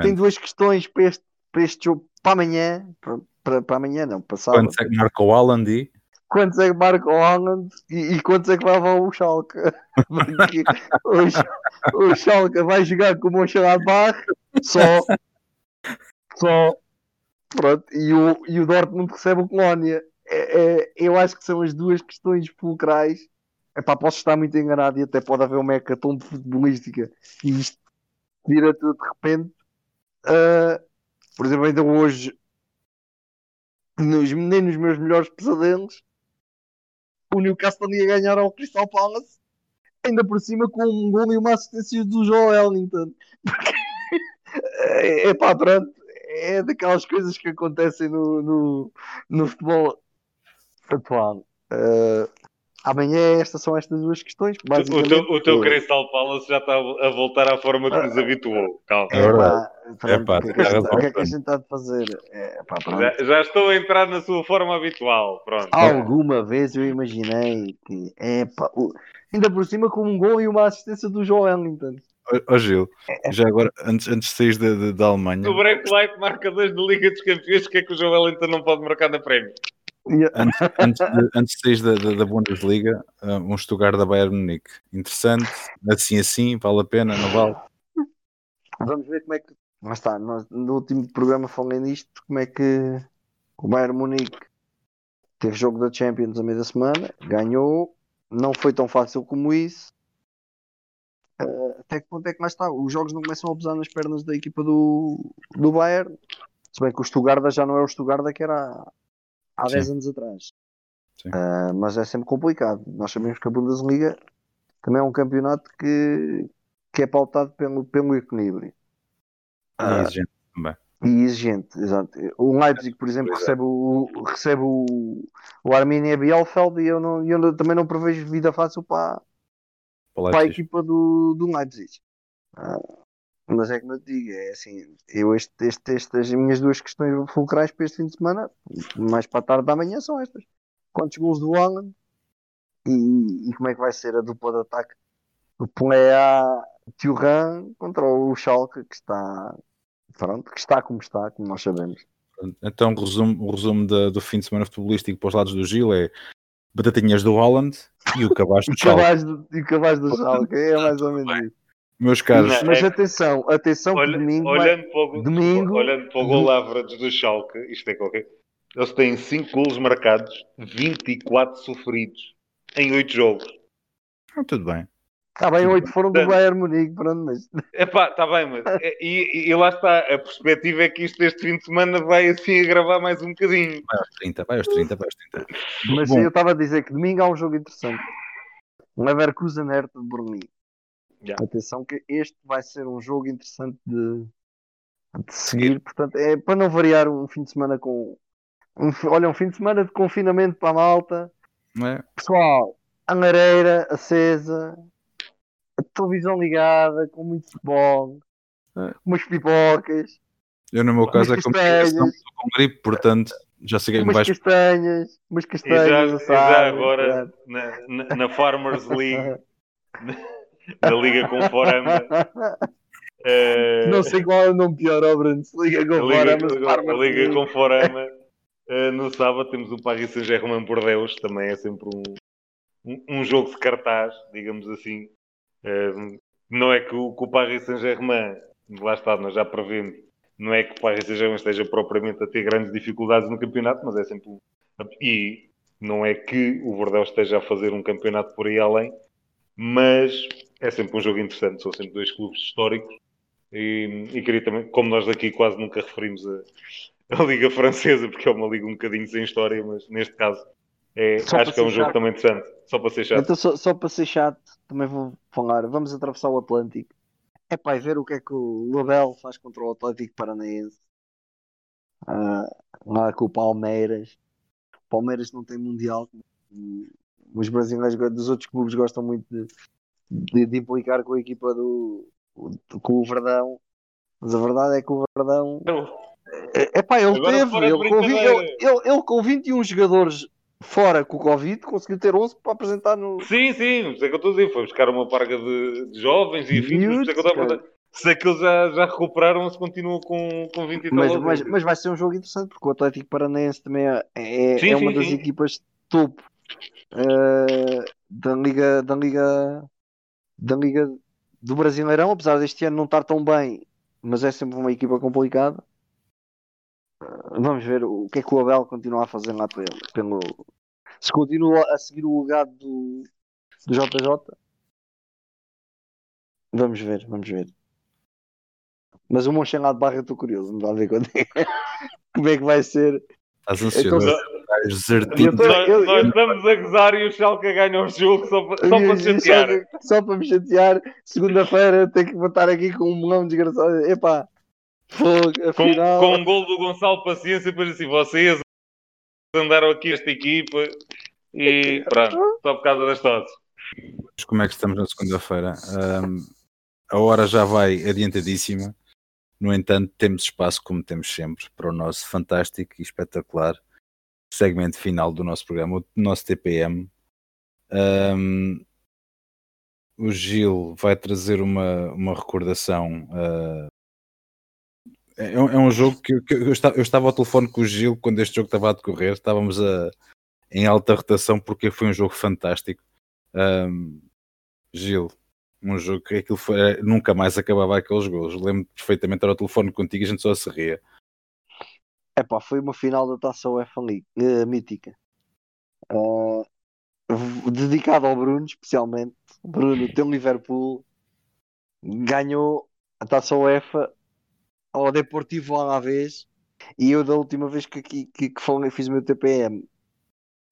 tem duas questões para este, para este jogo para amanhã, para, para, para amanhã não, passado. Quando é que marca o Haaland e? Quantos é que marca o Haaland e, e quantos é que vai o Schalke. o, o Schalke vai jogar com o Mönchengladbach só. Só. Pronto, e o, e o Dortmund recebe o Colónia. É, é, eu acho que são as duas questões fulcrais. Epá, posso estar muito enganado e até pode haver uma hecatombe futebolística e isto vira tudo de repente. Uh, por exemplo, ainda hoje, nos, nem nos meus melhores pesadelos, o Newcastle ia ganhar ao Crystal Palace, ainda por cima com um gol e uma assistência do Joel Ellington. é, é pá, pronto, é daquelas coisas que acontecem no, no, no futebol atual. Uh, amanhã estas são estas duas questões. O teu, o teu Crystal Palace já está a voltar à forma que nos ah, habituou. Calma. É, pá, é, pá, o, que é que a gente, o que é que a gente está a fazer? É, pá, já, já, estou a entrar na sua forma habitual. Pronto. Alguma vez eu imaginei que é pá, o, ainda por cima com um gol e uma assistência do Joe Ellington. Ó oh, Gil, já agora, antes, antes de sair da Alemanha. O Break Light marca dois da Liga dos Campeões, que é que o Joe Wellington não pode marcar na Prémio? Antes, antes, de, antes de sair da, da, da Bundesliga, uh, um Stuttgart da Bayern Munique. Interessante, assim assim, vale a pena, não vale? Vamos ver como é que. Mas está, nós, no último programa falei nisto, como é que o Bayern Munique teve jogo da Champions a meio da semana, ganhou, não foi tão fácil como isso. Uh, até que ponto é que lá está? Os jogos não começam a pesar nas pernas da equipa do, do Bayern. Se bem que o Stuttgart já não é o Stuttgart que era há 10 anos atrás. Uh, mas é sempre complicado. Nós sabemos que a Bundesliga também é um campeonato que, que é pautado pelo, pelo equilíbrio. E uh, exigente também. E exigente, exato. O Leipzig, por exemplo, pois recebe, é. o, recebe o, o Arminia Bielefeld e eu, não, eu também não prevejo vida fácil para, para, para a equipa do, do Leipzig. Uh, mas é como eu te digo, é assim, eu este, este, estas minhas duas questões fulcrais para este fim de semana, mais para a tarde da manhã, são estas. Quantos gols do Alan e, e, como é que vai ser a dupla de ataque do Plea Thuram contra o Schalke que está pronto, que está como está, como nós sabemos. Então o resumo, o resumo da, do fim de semana futebolístico para os lados do Gil é batatinhas do Holland e o cabaz do Schalke. e o cabaz do Schalke, é mais ou menos isso meus caros. Não, mas é... atenção, atenção Olha, que domingo. Olhando para o, domingo, olhando para o gol Average do Schalke, isto é qualquer. Eles têm 5 golos marcados, 24 sofridos em 8 jogos. Ah, tudo bem. Está bem, 8 foram do Bayern Munique, pronto, mas. Epá, está bem, mas. É, e, e, lá está, a perspectiva é que isto este fim de semana vai assim agravar mais um bocadinho. Vai aos 30, vai aos 30, vai aos 30. Mas Bom. eu estava a dizer que domingo há um jogo interessante. Leverkusen Hertha de Berlim. Yeah. Atenção que este vai ser um jogo interessante de, de seguir. Portanto, é para não variar um fim de semana com. Um, olha, um fim de semana de confinamento para a malta. É? Pessoal, a lareira acesa, a televisão ligada, com muito futebol, é. umas pipocas. Eu, no meu caso, é como com gripe, portanto, já sei que umas vais... castanhas, umas castanhas. E já, assado, e já agora, na, na, na Farmers League. da Liga com Forama. Uh, não sei qual é o nome pior, ó Bruno. Liga com Forama. Liga com Forama. Uh, no sábado temos o Paris Saint-Germain por Deus, também é sempre um, um, um, jogo de cartaz, digamos assim. Uh, não é que o, que o Paris Saint-Germain, lá está, nós já prevemos, não é que o Paris Saint-Germain esteja propriamente a ter grandes dificuldades no campeonato, mas é sempre. Um, e não é que o Verdão esteja a fazer um campeonato por aí além, mas é sempre um jogo interessante, são sempre dois clubes históricos e, e queria também, como nós daqui quase nunca referimos a, a, Liga Francesa, porque é uma liga um bocadinho sem história, mas neste caso é, acho que é um jogo chato. também interessante, só para ser chato. Então, só, só, para ser chato, também vou falar, vamos atravessar o Atlântico. É para ver o que é que o Label faz contra o Atlético Paranaense. Uh, lá com o Palmeiras. O Palmeiras não tem Mundial. Os brasileiros dos outros clubes gostam muito de, de, de implicar com a equipa do, com o Verdão, mas a verdade é que o Verdão é, é pá, ele Agora teve ele com, 20, ele, ele, ele com 21 jogadores fora com o Covid conseguiu ter 11 para apresentar no. Sim, sim, sei que eu estou a dizer, foi buscar uma parga de, de jovens e enfim, sei que eu estou a Sei que eles já, já recuperaram, se continuam com, com 20 e mas, mas, mas vai ser um jogo interessante porque o Atlético Paranaense também é, é, sim, é uma sim, das sim. equipas topo uh, da Liga da Liga da Liga do Brasileirão, apesar deste ano não estar tão bem, mas é sempre uma equipa complicada. Uh, vamos ver o que é que o Abel continua a fazer lá pelo, pelo se continua a seguir o legado do, do JJ. Vamos ver, vamos ver. Mas o Monchengado Barra estou curioso, não dá a ver quando como é que vai ser. Estás ansioso? Então, nós, eu, nós estamos a gozar e o Schalke ganha o jogo só, para, só para chatear. Só para me chatear. Segunda-feira tenho que voltar aqui com um melão desgraçado. Epá, fogo, afinal... com, com um gol do Gonçalo Paciência, depois assim, vocês andaram aqui esta equipa e pronto, só por causa das tosse. Como é que estamos na segunda-feira? Um, a hora já vai adiantadíssima. No entanto, temos espaço, como temos sempre, para o nosso fantástico e espetacular segmento final do nosso programa, o nosso TPM. Um, o Gil vai trazer uma, uma recordação. Uh, é, é, um jogo que, que eu, estava, eu, estava, ao telefone com o Gil quando este jogo estava a decorrer. Estávamos a, em alta rotação porque foi um jogo fantástico. Um, Gil, um jogo que aquilo foi, nunca mais acabava aqueles gols. Lembro perfeitamente, era o telefone contigo e a gente só se ria. Epá, foi uma final da Taça UEFA League, uh, mítica. Uh, dedicado ao Bruno, especialmente. Bruno, teu Liverpool ganhou a Taça UEFA ao Deportivo Alavés e eu da última vez que, que, que, que fiz o meu TPM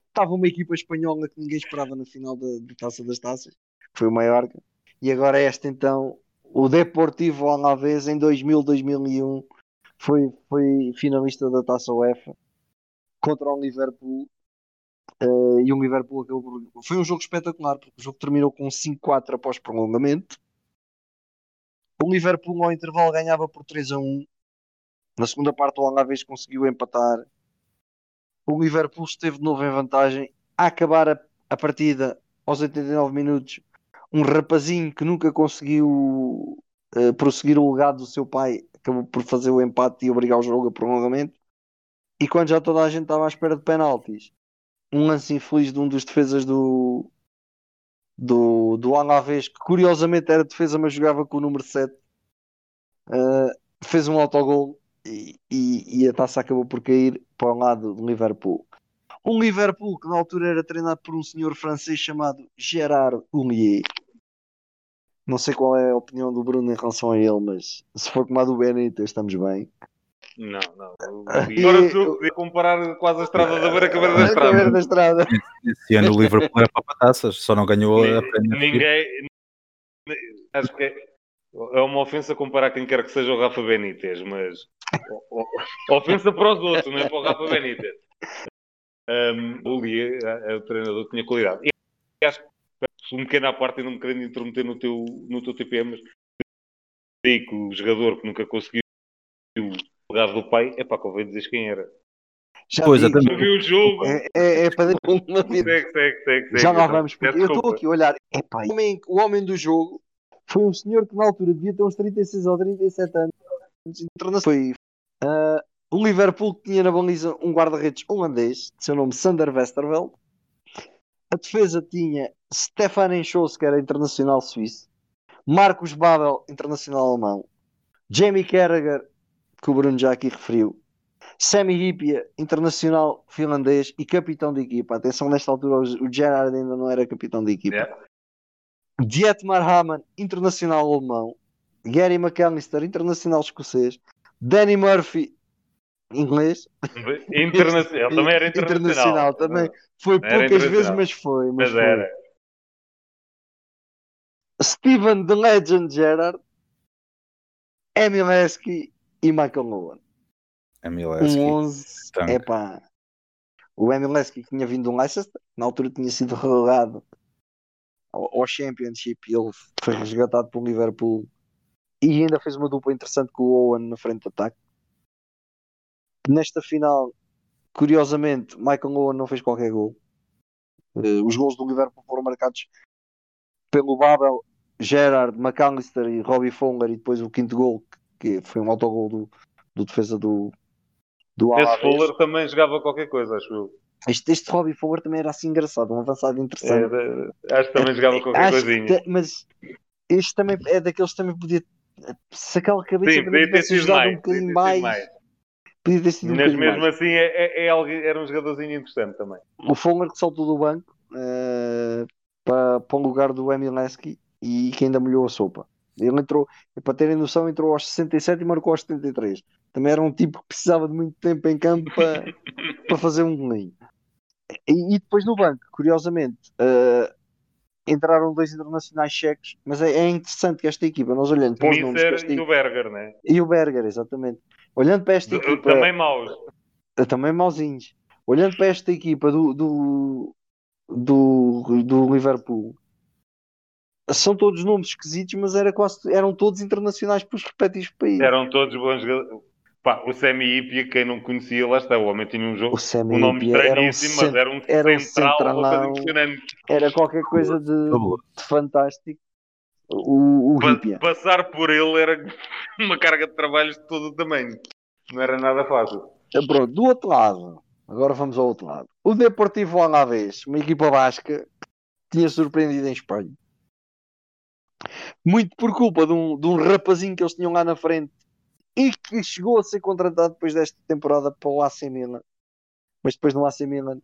estava uma equipa espanhola que ninguém esperava na final da, da Taça das Taças, foi o Mallorca e agora esta então, o Deportivo Alavés em 2000, 2001 foi, foi finalista da Taça UEFA contra o Liverpool uh, e o Liverpool acabou por... foi um jogo espetacular porque o jogo terminou com 5-4 após prolongamento. O Liverpool ao intervalo ganhava por 3 a 1 na segunda parte o Alavés conseguiu empatar. O Liverpool esteve de novo em vantagem. A acabar a, a partida aos 89 minutos um rapazinho que nunca conseguiu uh, prosseguir o legado do seu pai acabou por fazer o empate e obrigar o jogo a prolongamento. E quando já toda a gente estava à espera de penaltis, um lance infeliz de um dos defesas do do, do Alavés, que curiosamente era defesa, mas jogava com o número 7, uh, fez um autogol e, e, e, a taça acabou por cair para o lado do Liverpool. Um Liverpool que na altura era treinado por um senhor francês chamado Gerard Houllier. Não sei qual é a opinião do Bruno em relação a ele, mas se for como a do Benito, estamos bem. Não, não. Agora tu podia comparar quase a estrada da beira com a beira da estrada. Beira da estrada. Esse ano o Liverpool era para taças, só não ganhou a prémio. Ninguém. Acho que é, é uma ofensa comparar quem quer que seja o Rafa Benítez, mas. ofensa para os outros, não é para o Rafa Benítez. Um, o Lia, o treinador, tinha qualidade. E acho que um pequeno à parte e não me querendo intermeter no teu, no teu TPM, mas que o jogador que nunca conseguiu o lugar do pai, é para convém dizer quem era. Já pois, vi, já vi o jogo. É, é, é para segue, segue, segue, Já lá vamos, porque eu estou aqui a olhar. Epá, o, homem, o homem do jogo foi um senhor que na altura devia ter uns 36 ou 37 anos. Foi uh, o Liverpool que tinha na baliza um guarda-redes holandês, de seu nome Sander Westerveld. A defesa tinha Stefan Enschos, que era internacional suíço. Marcos Babel, internacional alemão. Jamie Carragher, que o Bruno já aqui referiu. Sammy Hipia, internacional finlandês e capitão de equipa. Atenção, nesta altura o Gerard ainda não era capitão de equipa. Yeah. Dietmar Hamann, internacional alemão. Gary McAllister, internacional escocês. Danny Murphy, inglês. Internacional, também era internacional. internacional também. Foi poucas vezes, mas foi. Mas, mas foi. era. Steven The Legend Gerard. Emil Esky e Michael Owen. Emileski. Um 11. Epá. O Emileski tinha vindo do Leicester, na altura tinha sido relegado ao, ao Championship e ele foi resgatado pelo Liverpool e ainda fez uma dupla interessante com o Owen na frente de ataque. Nesta final, curiosamente, Michael Owen não fez qualquer gol. Uh, os gols do Liverpool foram marcados pelo Babel, Gerard, McAllister e Robbie Fonger e depois o quinto gol que foi um autogol do, do defesa do, do Esse Fuller também jogava qualquer coisa, acho eu. Este, este Robbie Fuller também era assim engraçado, um avançado interessante. É, acho que também jogava qualquer acho coisinha. Que, mas este também é daqueles que também podia. Se aquela cabeça Sim, também tivesse ajudado mais, um bocadinho mais, mais. Podia ter sido um Mas mesmo mais. assim é, é, é, era um jogadorzinho interessante também. O Fuller que saltou do banco uh, para, para o lugar do Emil Lesky e que ainda molhou a sopa. Ele entrou, para terem noção, entrou aos 67 e marcou aos 73. Também era um tipo que precisava de muito tempo em campo para, para fazer um golinho. E, e, depois no banco, curiosamente, uh, entraram dois internacionais cheques, mas é, é, interessante que esta equipa, nós olhando para os nomes. E equipa, o Berger, né? E o Berger, exatamente. Olhando para esta equipa. Também maus. Também mauzinhos. Olhando para esta equipa do, do, do, do Liverpool, são todos nomes esquisitos, mas era quase, eram todos internacionais para os respectivos países. Eram todos bons jogadores. Pá, o Semi Ipia, quem não conhecia, lá está, o homem tinha um jogo, o um nome estranhíssimo, mas era um, era um central, impressionante. Era qualquer coisa de, de fantástico. O, o pa Passar por ele era uma carga de trabalhos de todo o tamanho. Não era nada fácil. Eh, pronto, do outro lado, agora vamos ao outro lado. O Deportivo Alavés, uma equipa basca, tinha surpreendido em Espanha. Muito por culpa de um, de um rapazinho que eles tinham lá na frente e que chegou a ser contratado depois desta temporada para o AC Milan. Mas depois no AC Milan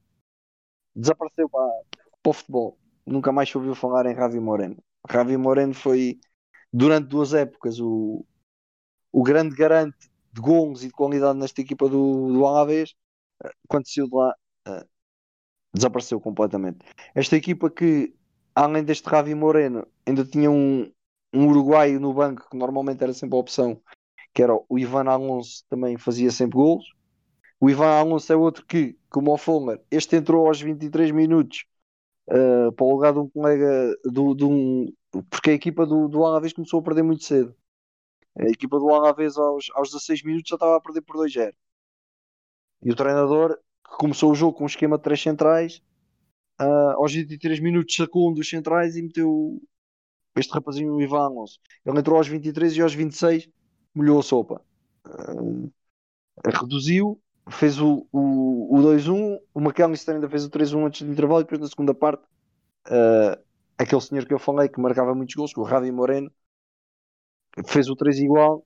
desapareceu para, para o futebol. Nunca mais se ouviu falar em Ravi Moreno. Ravi Moreno foi, durante duas épocas, o, o grande garante de gols e de qualidade nesta equipa do, do Alavés. Quando saiu de lá, uh, desapareceu completamente. Esta equipa que, além deste Ravi Moreno, ainda tinha um, um uruguaio no banco, que normalmente era sempre a opção, que era o Ivan Alonso, também fazia sempre golos. O Ivan Alonso é outro que, como o Fulmer, este entrou aos 23 minutos uh, para o lugar de um colega do, de um, porque a equipa do, do Alavés começou a perder muito cedo. A equipa do Alavés aos, aos 16 minutos já estava a perder por 2-0. E o treinador, que começou o jogo com um esquema de 3 centrais, uh, aos 23 minutos sacou um dos centrais e meteu este rapazinho, o Ivan Alonso. Ele entrou aos 23 e aos 26 molhou a sopa. Uh, reduziu, fez o, o, o 2-1, o McAllister ainda fez o 3-1 antes do intervalo e depois na segunda parte uh, aquele senhor que eu falei que marcava muitos gols, o Ravi Moreno, fez o 3 igual,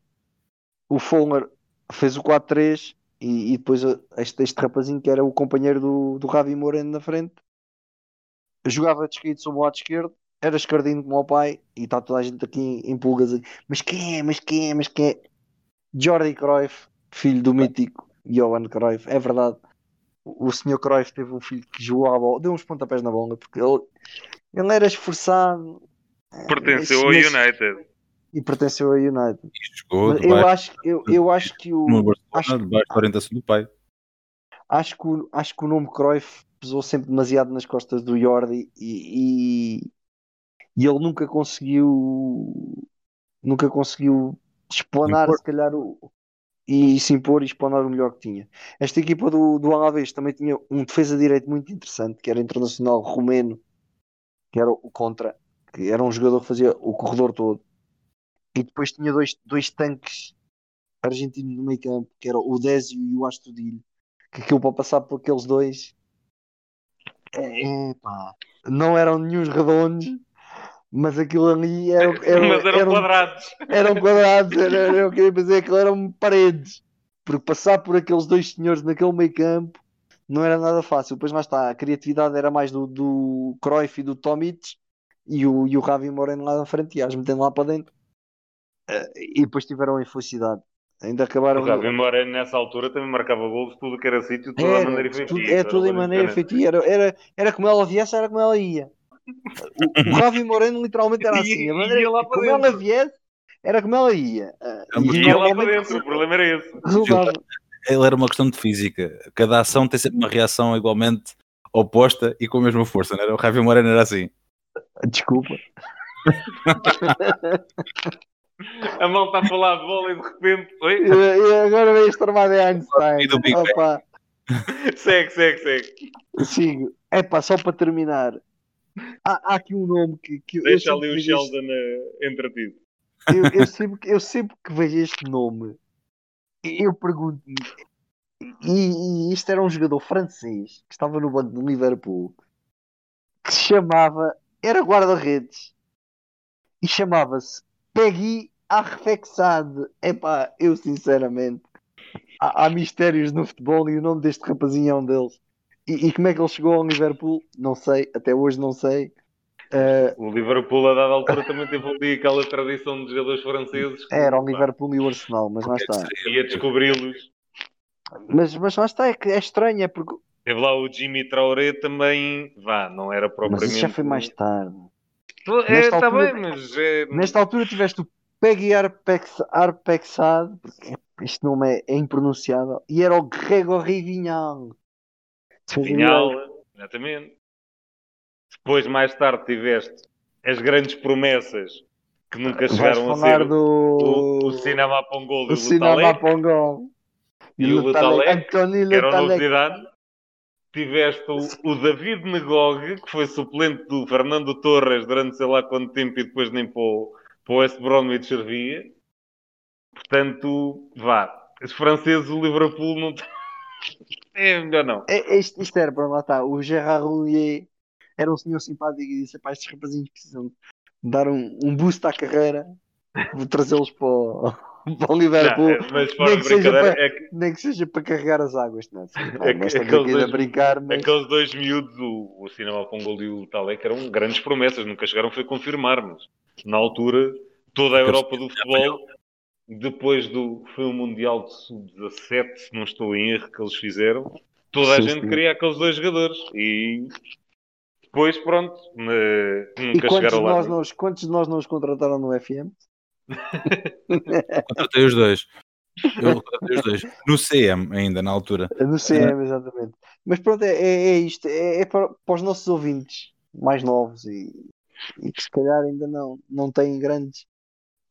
o Fulmer fez o 4-3 e, e, depois este, este rapazinho que era o companheiro do, do Ravi Moreno na frente jogava descaído sobre o lado esquerdo era escardinho como o pai e está toda a gente aqui em pulgas. Mas quem é? Mas quem é? Mas quem é? Jordi Cruyff, filho do mítico Johan Cruyff. É verdade. O senhor Cruyff teve um filho que jogou a bola, deu uns pontapés na bola porque ele, ele era esforçado. Pertenceu ao United. E pertenceu ao United. eu, acho, eu, eu acho que o. No acho, debaixo da orientação do pai. Acho que, o, acho que o nome Cruyff pesou sempre demasiado nas costas do Jordi e, e e ele nunca conseguiu nunca conseguiu explanar se calhar o, e se impor e explanar o melhor que tinha. Esta equipa do, do Alavés também tinha um defesa de direito muito interessante, que era internacional romeno, que era o Contra, que era um jogador que fazia o corredor todo. E depois tinha dois, dois tanques argentinos no meio campo, que era o Désio e o Astudilho, que aquilo para passar por aqueles dois é, pá, não eram nenhum redondos, mas aquilo ali era, era, mas eram, eram quadrados. Eram quadrados, era, era, eu queria dizer que eram paredes. Porque passar por aqueles dois senhores naquele meio campo não era nada fácil. Depois lá está, a criatividade era mais do, do Cruyff e do Tomic e o, e o Ravi Moreno lá na frente e as metendo lá para dentro. Uh, e depois tiveram a infelicidade. Ainda acabaram. O Ravi Moreno nessa altura também marcava gols, tudo que era sítio, toda era, a maneira efetiva. É, tudo em maneira efetiva. Era, era, era como ela viesse, era como ela ia. O, Ravi Moreno literalmente era assim. A maneira, ia lá como dentro. ela viesse, era como ela ia. Uh, ia lá para dentro, o problema era esse. Resultava. Ele era uma questão de física. Cada ação tem sempre uma reação igualmente oposta e com a mesma força, não era? O Ravi Moreno era assim. Desculpa. a mão está a falar de bola e de repente. Oi? E, e agora vem este armado de Einstein. Opa. segue, segue, segue. Sigo. É pá, só para terminar há, há, aqui um nome que. que Deixa ali o Sheldon este... entretido. Eu, eu, sempre, eu sempre que vejo este nome, eu pergunto-me: E, e isto era um jogador francês que estava no banco do Liverpool que se chamava, era guarda-redes e chamava-se Peggy Arrefexade. Epá, eu sinceramente, há, há, mistérios no futebol e o nome deste rapazinho é um deles. E, e, como é que ele chegou ao Liverpool? Não sei, até hoje não sei. Uh, o Liverpool, a dada altura, também teve ali aquela tradição de jogadores franceses. Era o Liverpool e o Arsenal, mas lá está. Ia descobri-los. Mas, mas lá está, é, que é estranho, é porque. Teve lá o Jimmy Traoré também, vá, não era propriamente. Mas isso já foi mais tarde. É, está bem, mas. É... Nesta altura tiveste o Peggy Arpex, Arpexad, este nome é, é impronunciável, e era o Gregory Vignal. Vignal, exatamente. Depois, mais tarde, tiveste as grandes promessas que nunca chegaram a ser do... o, o Cinema Pongol o Cinema Pongol e o Lutalek, que era uma novidade. Tiveste o, o, David Negog, que foi suplente do Fernando Torres durante sei lá quanto tempo e depois nem para o, West Bromwich servia. Portanto, vá. Os franceses, o Liverpool não É melhor não. É, é, isto, isto era para lá está. O Gerard Roulier era um senhor simpático e disse: estes rapazinhos precisam dar um, um boost à carreira, vou trazê-los para o, para o Liverpool. Não, mas fora nem, que seja para, é que... nem que seja para carregar as águas. Não, é, não, aqueles, dois, a brincar, mas... aqueles dois miúdos, o, o Cinema Pongol e o Talek, eram grandes promessas, nunca chegaram a confirmar, mas na altura toda a Europa do futebol, depois do foi o Mundial de Sub-17, se não estou em erro, que eles fizeram, toda a sim, gente sim. queria aqueles dois jogadores e depois, pronto, nunca e chegaram lá. Nós quantos de nós não os contrataram no FM? Contratei os dois. Eu contratei os dois. No CM ainda, na altura. No CM, exatamente. Mas pronto, é, é, é isto. É, é para, para, os nossos ouvintes mais novos e, e que se calhar ainda não, não têm grandes,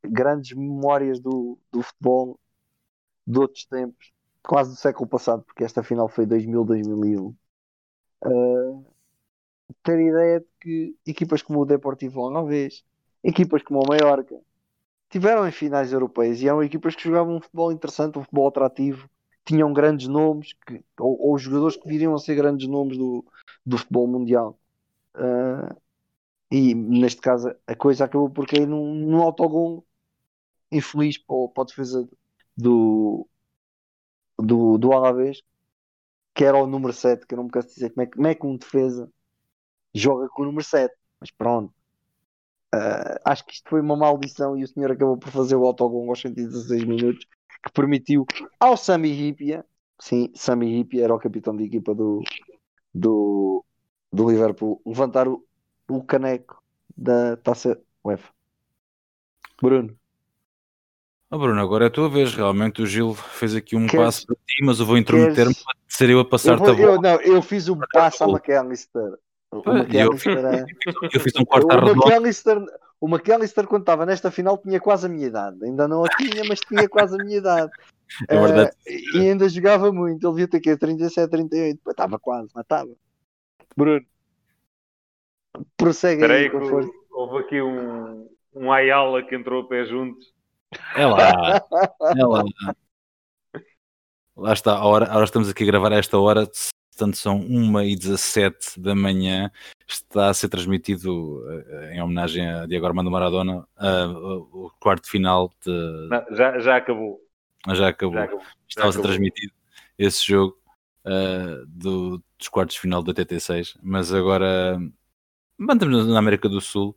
grandes memórias do, do futebol de outros tempos, quase do século passado, porque esta final foi 2000, 2001. Uh, ter ideia de que equipas como o Deportivo Alavés, equipas como o Mallorca, tiveram em finais europeias e eram equipas que jogavam um futebol interessante, um futebol atrativo, tinham grandes nomes, que, ou, ou jogadores que viriam a ser grandes nomes do, do futebol mundial. Uh, e neste caso a coisa acabou por cair num, num autogol infeliz para, para a defesa do, do, do Alavés, que era o número 7, que eu não me canso de dizer como é, como é que um defesa joga com o número 7, mas pronto. Uh, acho que isto foi uma maldição e o senhor acabou por fazer o autogol aos 116 minutos que permitiu ao Sami Hipia, sim, Sami Hipia era o capitão de equipa do, do, do Liverpool, levantar o, o caneco da taça UEFA. Bruno. Oh Bruno, agora é a tua vez. Realmente o Gil fez aqui um Queres... passo para ti, mas eu vou intrometer-me para ser eu a passar-te a bola. Não, eu fiz um passo a McAllister. O McAllister, eu, eu fiz um quarto o McAllister, o McAllister, quando estava nesta final, tinha quase a minha idade. Ainda não a tinha, mas tinha quase a minha idade. É verdade. Uh, e ainda jogava muito. Ele devia ter aqui 37, 38. Pô, estava quase, mas estava. Bruno, prossegue aí. aí houve aqui um, um Ayala que entrou a pé junto. É lá. É lá. Lá está, a hora, agora estamos aqui a gravar a esta hora, portanto são 1h17 da manhã, está a ser transmitido uh, em homenagem a Diego Armando Maradona uh, o quarto final de... Não, já, já acabou. Já acabou. Já acabou. Estava a ser transmitido esse jogo uh, do, dos quartos de final da TT6, mas agora mantemos na América do Sul.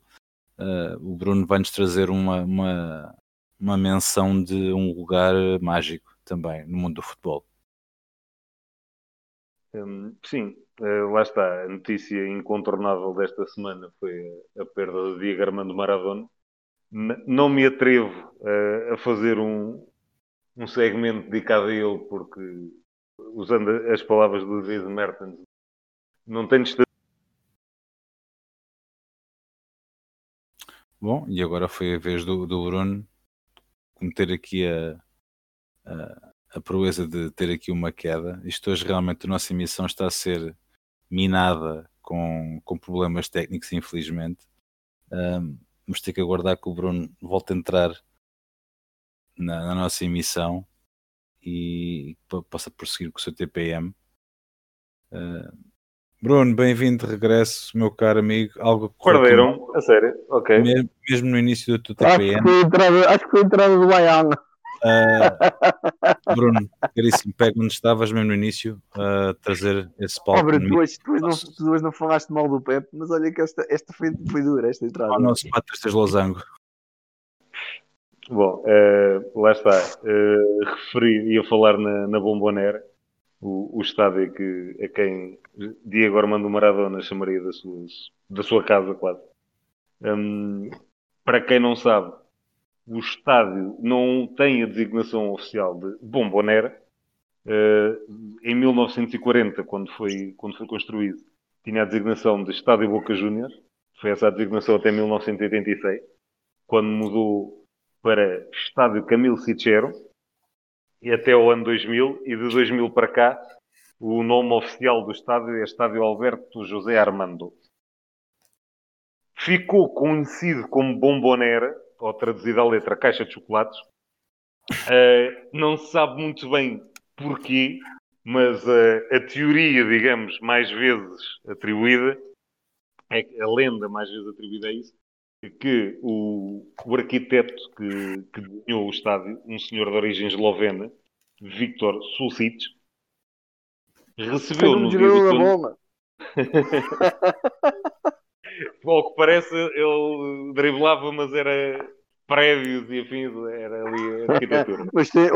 o Bruno vai-nos trazer uma, uma, uma menção de um lugar mágico também no mundo do futebol. Hum, sim, uh, lá está. A notícia incontornável desta semana foi a, perda de Diego Armando Maradona. Não me atrevo uh, a fazer um, um segmento dedicado a ele, porque, usando as palavras do David Mertens, não tenho Bom, e agora foi a vez do, do Bruno cometer aqui a, a proeza de ter aqui uma queda. Isto hoje realmente a nossa emissão está a ser minada com, com problemas técnicos, infelizmente. Um, vamos ter que aguardar que o Bruno volte a entrar na, na nossa emissão. e possa prosseguir com o seu TPM. Uh, Bruno, bem-vindo de regresso, meu caro amigo. Algo Perderam, a sério, ok. Mesmo, mesmo, no início do teu TPM. Acho que foi a entrada do Bayana. Uh, Bruno, caríssimo, pega onde estavas mesmo no início a uh, trazer esse palco. Bruno, tu, hoje, tu, hoje não, tu hoje não falaste mal do Pepe, mas olha que esta, esta foi, foi dura, esta entrada. O nosso 4 losango. Bom, uh, lá está. Uh, referi, ia falar na, na Bombonera, o, o estádio que, a quem Diego Armando Maradona chamaria da sua, da sua casa, quase. Um, para quem não sabe, o estádio não tem a designação oficial de Bombonera. Uh, em 1940, quando foi, quando foi construído, tinha a designação de Estádio Boca Juniors. Foi essa a designação até 1986, quando mudou para Estádio Camilo Sichero, e até o ano 2000, e de 2000 para cá, o nome oficial do estádio é Estádio Alberto José Armando. Ficou conhecido como Bombonera, ou traduzido à letra Caixa de Chocolates. Uh, não se sabe muito bem porquê, mas uh, a teoria, digamos, mais vezes atribuída, é a lenda mais vezes atribuída a isso, é que o, o arquiteto que, que desenhou o estádio, um senhor de origem eslovena, Viktor Sulcic, recebeu no dia do. Ao que parece, ele driblava, mas era prédios e afins, era ali a arquitetura. mas tem,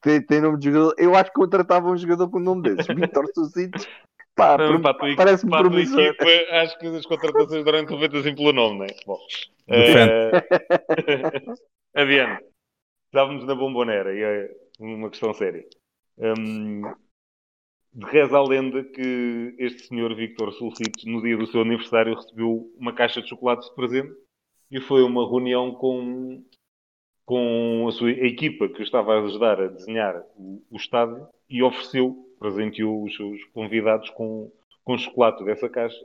tem, tem, nome de jogador. Eu acho que contratava um jogador com o nome desses, Vitor Sucites. Pá, não, para tua, parece para tua equipa, acho que as contratações durante são feitas assim pelo nome, não é? Bom, uh... adiante. Estávamos na bombonera e é uma questão séria. Um, reza a lenda que este senhor Victor Sulcites, no dia do seu aniversário, recebeu uma caixa de chocolates de presente e foi uma reunião com, com a sua equipa que estava a ajudar a desenhar o, o estádio e ofereceu, presenteou os seus convidados com, com chocolate dessa caixa.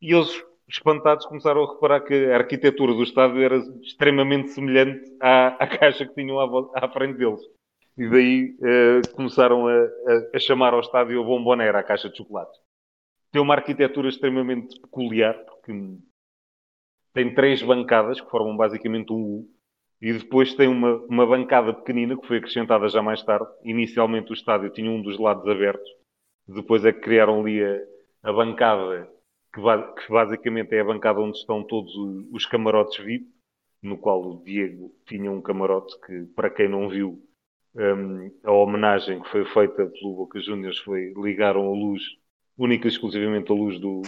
E eles, espantados, começaram a reparar que a arquitetura do estádio era extremamente semelhante à, à caixa que tinham à, à frente deles. E daí uh, começaram a, a, a, chamar ao estádio Bombonera, a caixa de chocolate. Tem uma arquitetura extremamente peculiar, porque tem três bancadas que formam basicamente um U. E depois tem uma, uma bancada pequenina que foi acrescentada já mais tarde. Inicialmente o estádio tinha um dos lados abertos. Depois é que criaram ali a, a bancada, que, que, basicamente é a bancada onde estão todos os camarotes VIP, no qual o Diego tinha um camarote que, para quem não viu, um, a homenagem que foi feita pelo Boca Juniors foi ligaram a luz, única e exclusivamente a luz do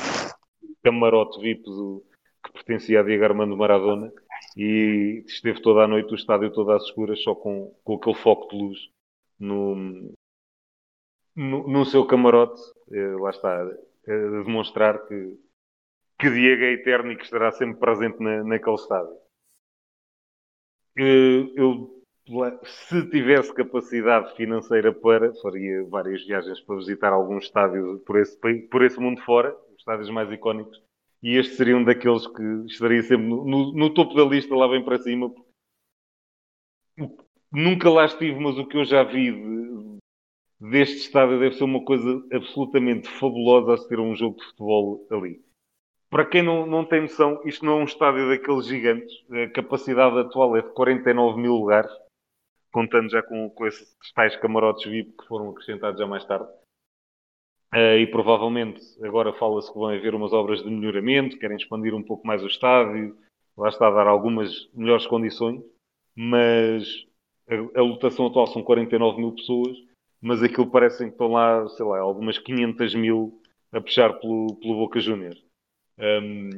camarote VIP do, que pertencia a Diego Armando Maradona e esteve toda a noite o estádio todo às escuras só com, com aquele foco de luz no, no, no seu camarote. Eh, lá está a demonstrar que, que Diego é eterno e que estará sempre presente na, naquele estádio. Eh, eu se tivesse capacidade financeira para, faria várias viagens para visitar alguns estádios por esse, por esse mundo fora, os estádios mais icónicos, e este seria um daqueles que estaria sempre no, no, no topo da lista, lá bem para cima. Nunca lá estive, mas o que eu já vi de, deste estádio deve ser uma coisa absolutamente fabulosa a um jogo de futebol ali. Para quem não, não tem noção, isto não é um estádio daqueles gigantes. A capacidade atual é de 49 mil lugares, contando já com, com esses tais camarotes VIP que foram acrescentados já mais tarde. Uh, e provavelmente agora fala-se que vão haver umas obras de melhoramento, querem expandir um pouco mais o estádio, lá está a dar algumas melhores condições, mas a, a lotação atual são 49 mil pessoas, mas aquilo parece que estão lá, sei lá, algumas 500 mil a puxar pelo, pelo Boca Juniors. Um,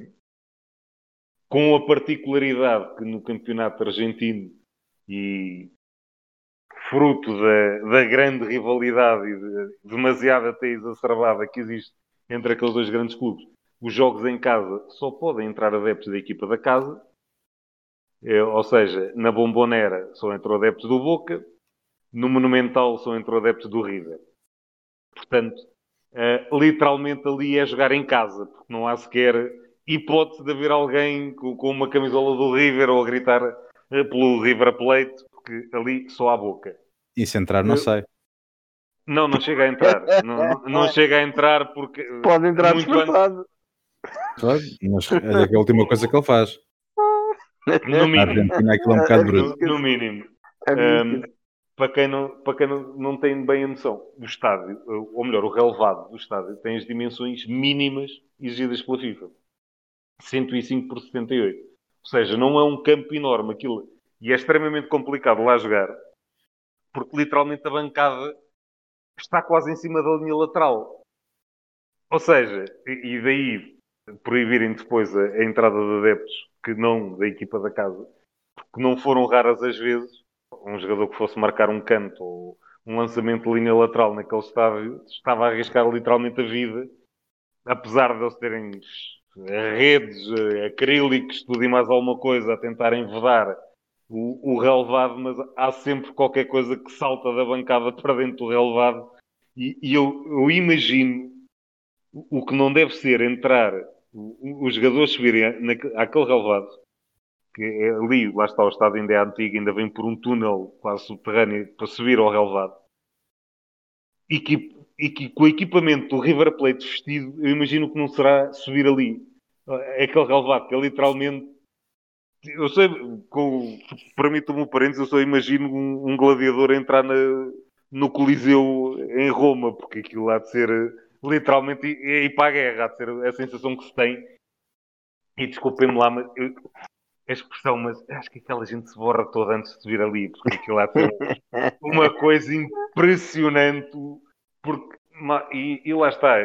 com a particularidade que no campeonato argentino e fruto da, da grande rivalidade e de, demasiada até exacerbada que existe entre aqueles dois grandes clubes. Os jogos em casa só podem entrar adeptos da equipa da casa, é, ou seja, na Bombonera só entrou adeptos do Boca, no Monumental só entrou adeptos do River. Portanto, é, literalmente ali é jogar em casa, porque não há sequer hipótese de haver alguém com, com uma camisola do River ou a gritar eh, pelo River Plate, porque ali só há boca. E se entrar, não eu... sei. Não, não chega a entrar. não, não chega a entrar porque. Pode entrar despertado. Claro, mas é a última coisa que ele faz. No mínimo. é um bocado bruto. No, no mínimo. Um, para quem, não, para quem não, não tem bem a noção, o estádio, ou melhor, o relevado do estádio, tem as dimensões mínimas exigidas pela FIFA. 105 por 78. Ou seja, não é um campo enorme aquilo. E é extremamente complicado lá jogar, porque literalmente a bancada está quase em cima da linha lateral. Ou seja, e daí proibirem depois a, a entrada de adeptos que não da equipa da casa, porque não foram raras as vezes um jogador que fosse marcar um canto ou um lançamento de linha lateral naquele estádio estava a arriscar literalmente a vida, apesar de eles terem redes, acrílicos, tudo e mais alguma coisa a tentarem vedar o, o relevado, mas há sempre qualquer coisa que salta da bancada para dentro do relevado e, e eu, eu, imagino o que não deve ser entrar os jogadores subirem naquele relevado que é ali, lá está o estado ainda é antigo, ainda vem por um túnel quase subterrâneo para subir ao relevado e que, e que com o equipamento do River Plate vestido, eu imagino que não será subir ali. É aquele relevado que é literalmente eu sei, com, permito-me um parênteses, eu só imagino um, um gladiador entrar na, no Coliseu em Roma, porque aquilo há de ser literalmente ir, ir para a guerra, há de ser a sensação que se tem. E desculpem-me lá, mas eu, a expressão, mas acho que aquela gente se borra toda antes de vir ali, porque aquilo há uma coisa impressionante, porque, e, e, lá está,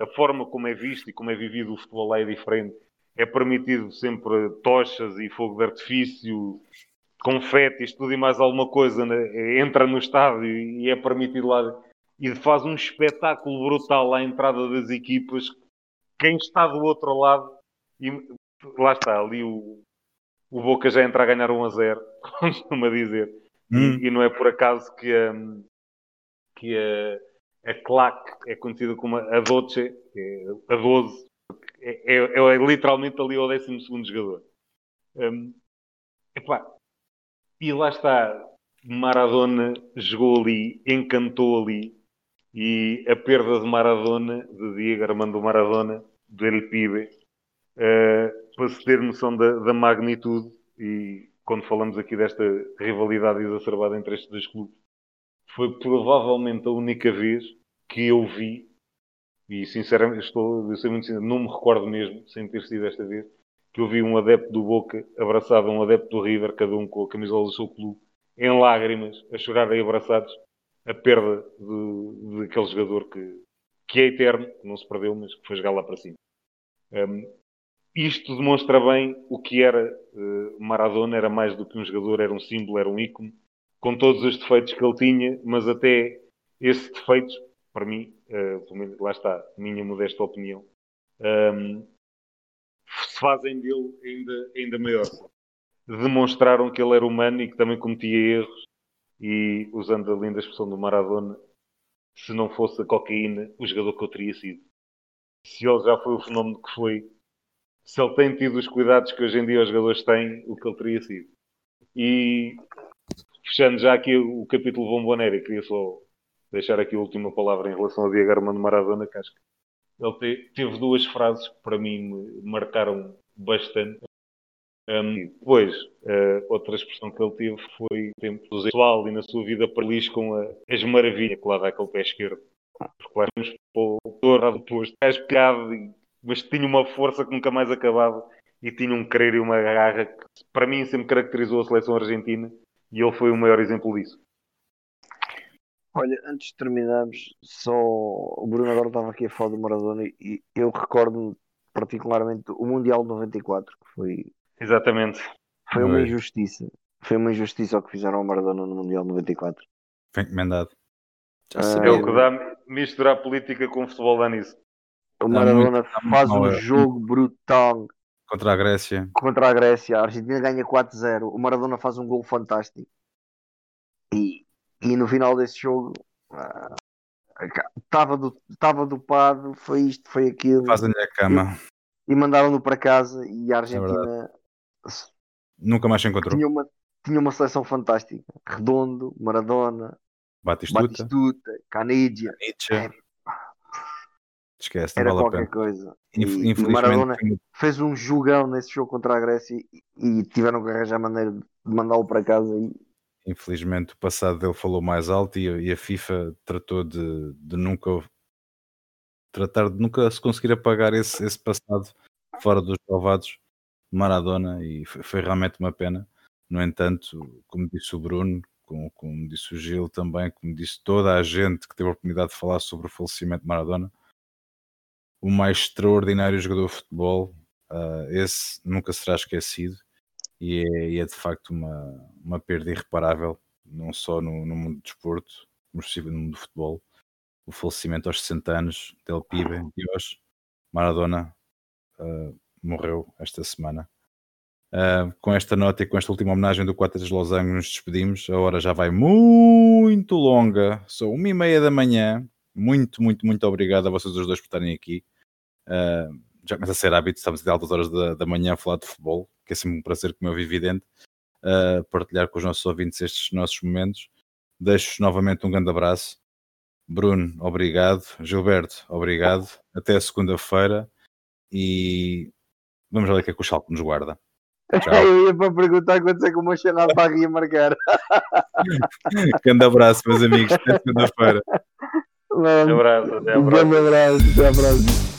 a, forma como é visto e como é vivido o futebol lá é diferente. É permitido sempre tochas e fogo de artifício, confetes, tudo e mais alguma coisa, né? entra no estádio e é permitido lá e faz um espetáculo brutal à entrada das equipas. Quem está do outro lado, e lá está, ali o, o Boca já entra a ganhar 1 a 0, costuma dizer. Hum. E, e, não é por acaso que a, que a, a claque é conhecida como a Doce, é a 12, é, é, é, literalmente ali o 12 jogador. Um, epá, e lá está, Maradona jogou ali, encantou ali, e a perda de Maradona, de Diego Armando Maradona, do El Pibe, uh, para se ter noção da, da, magnitude e quando falamos aqui desta rivalidade exacerbada entre estes dois clubes, foi provavelmente a única vez que eu vi, e sinceramente estou, eu sei muito sincero, não me recordo mesmo, sem ter sido esta vez, que eu vi um adepto do Boca abraçado a um adepto do River, cada um com a camisola do seu clube, em lágrimas, a chorar aí abraçados, a perda de aquele jogador que, que é eterno, que não se perdeu, mas que foi jogar lá para cima. Um, isto demonstra bem o que era uh, Maradona, era mais do que um jogador, era um símbolo, era um ícone, com todos os defeitos que ele tinha, mas até esses defeitos, para mim, uh, lá está, minha modesta opinião, um, ehm, se fazem dele ainda, ainda maior. Demonstraram que ele era humano e que também cometia erros, e usando a linda expressão do Maradona, se não fosse a cocaína, o jogador que eu teria sido. Se ele já foi o fenómeno que foi, se ele tem tido os cuidados que hoje em dia os jogadores têm, o que ele teria sido. E fechando já aqui o capítulo Bombonera, queria só deixar aqui a última palavra em relação ao Diego Armando Maradona, que acho que ele teve duas frases que para mim me marcaram bastante. Um, depois, uh, outra expressão que ele teve foi o tempo sexual e na sua vida feliz com a, as maravilhas que lá dá aquele pé esquerdo. Porque lá vamos para o lado oposto. És pegado mas tinha uma força que nunca mais acabava e tinha um querer e uma garra que para mim sempre caracterizou a seleção argentina e ele foi o maior exemplo disso. Olha, antes de terminarmos, só o Bruno agora estava aqui a falar do Maradona e eu recordo-me particularmente o Mundial de 94, que foi. Exatamente. Foi uma injustiça. Foi uma injustiça o que fizeram ao Maradona no Mundial de 94. Foi encomendado. é o que dá misturar política com futebol dá nisso. O Maradona faz um jogo brutal contra a Grécia. Contra a Grécia, a Argentina ganha 4-0. O Maradona faz um gol fantástico. E, e no final desse jogo estava uh, do, dopado, foi isto, foi aquilo. Fazem-lhe a cama. E, e mandaram-no para casa e a é Argentina é nunca mais se encontrou. Tinha uma, tinha uma seleção fantástica. Redondo, Maradona, Batistuta, Batistuta Canidia. Nietzsche. Esquece, não Era vale qualquer coisa. E, Maradona fez um jogão nesse jogo contra a Grécia e, e tiveram que arranjar maneira de mandá-lo para casa. E, infelizmente o passado dele falou mais alto e, a- e a FIFA tratou de, de nunca tratar de nunca se conseguir apagar esse, esse passado fora dos salvados Maradona e foi, foi realmente uma pena. No entanto, como disse o Bruno, como, como disse o Gil também, como disse toda a gente que teve a oportunidade de falar sobre o falecimento de Maradona, o mais extraordinário jogador de futebol, ah, esse nunca será esquecido e é, e é de facto uma, uma perda irreparável, não só no, no mundo do desporto, mas no mundo do futebol. O falecimento aos 60 anos del Pibe, Dios, Maradona, ah, morreu esta semana. Ah, com esta nota e com esta última homenagem do 4 de Losango nos despedimos. A hora já vai muito longa, são uma e meia da manhã. Muito, muito, muito obrigado a vocês os dois por estarem aqui. Ah, já começa a ser hábito, estamos de altas horas da, da manhã a falar de futebol, que é sempre um prazer, como é evidente, uh, partilhar com os nossos ouvintes estes nossos momentos. Deixo-vos novamente um grande abraço. Bruno, obrigado. Gilberto, obrigado. Até a segunda-feira e vamos ver o que é que o Schalke nos guarda. Tchau. eu ia para perguntar quanto é que o Mönchengladbach ia marcar. grande abraço, meus amigos. Até segunda-feira. Um abraço, até à Um grande abraço, até próxima.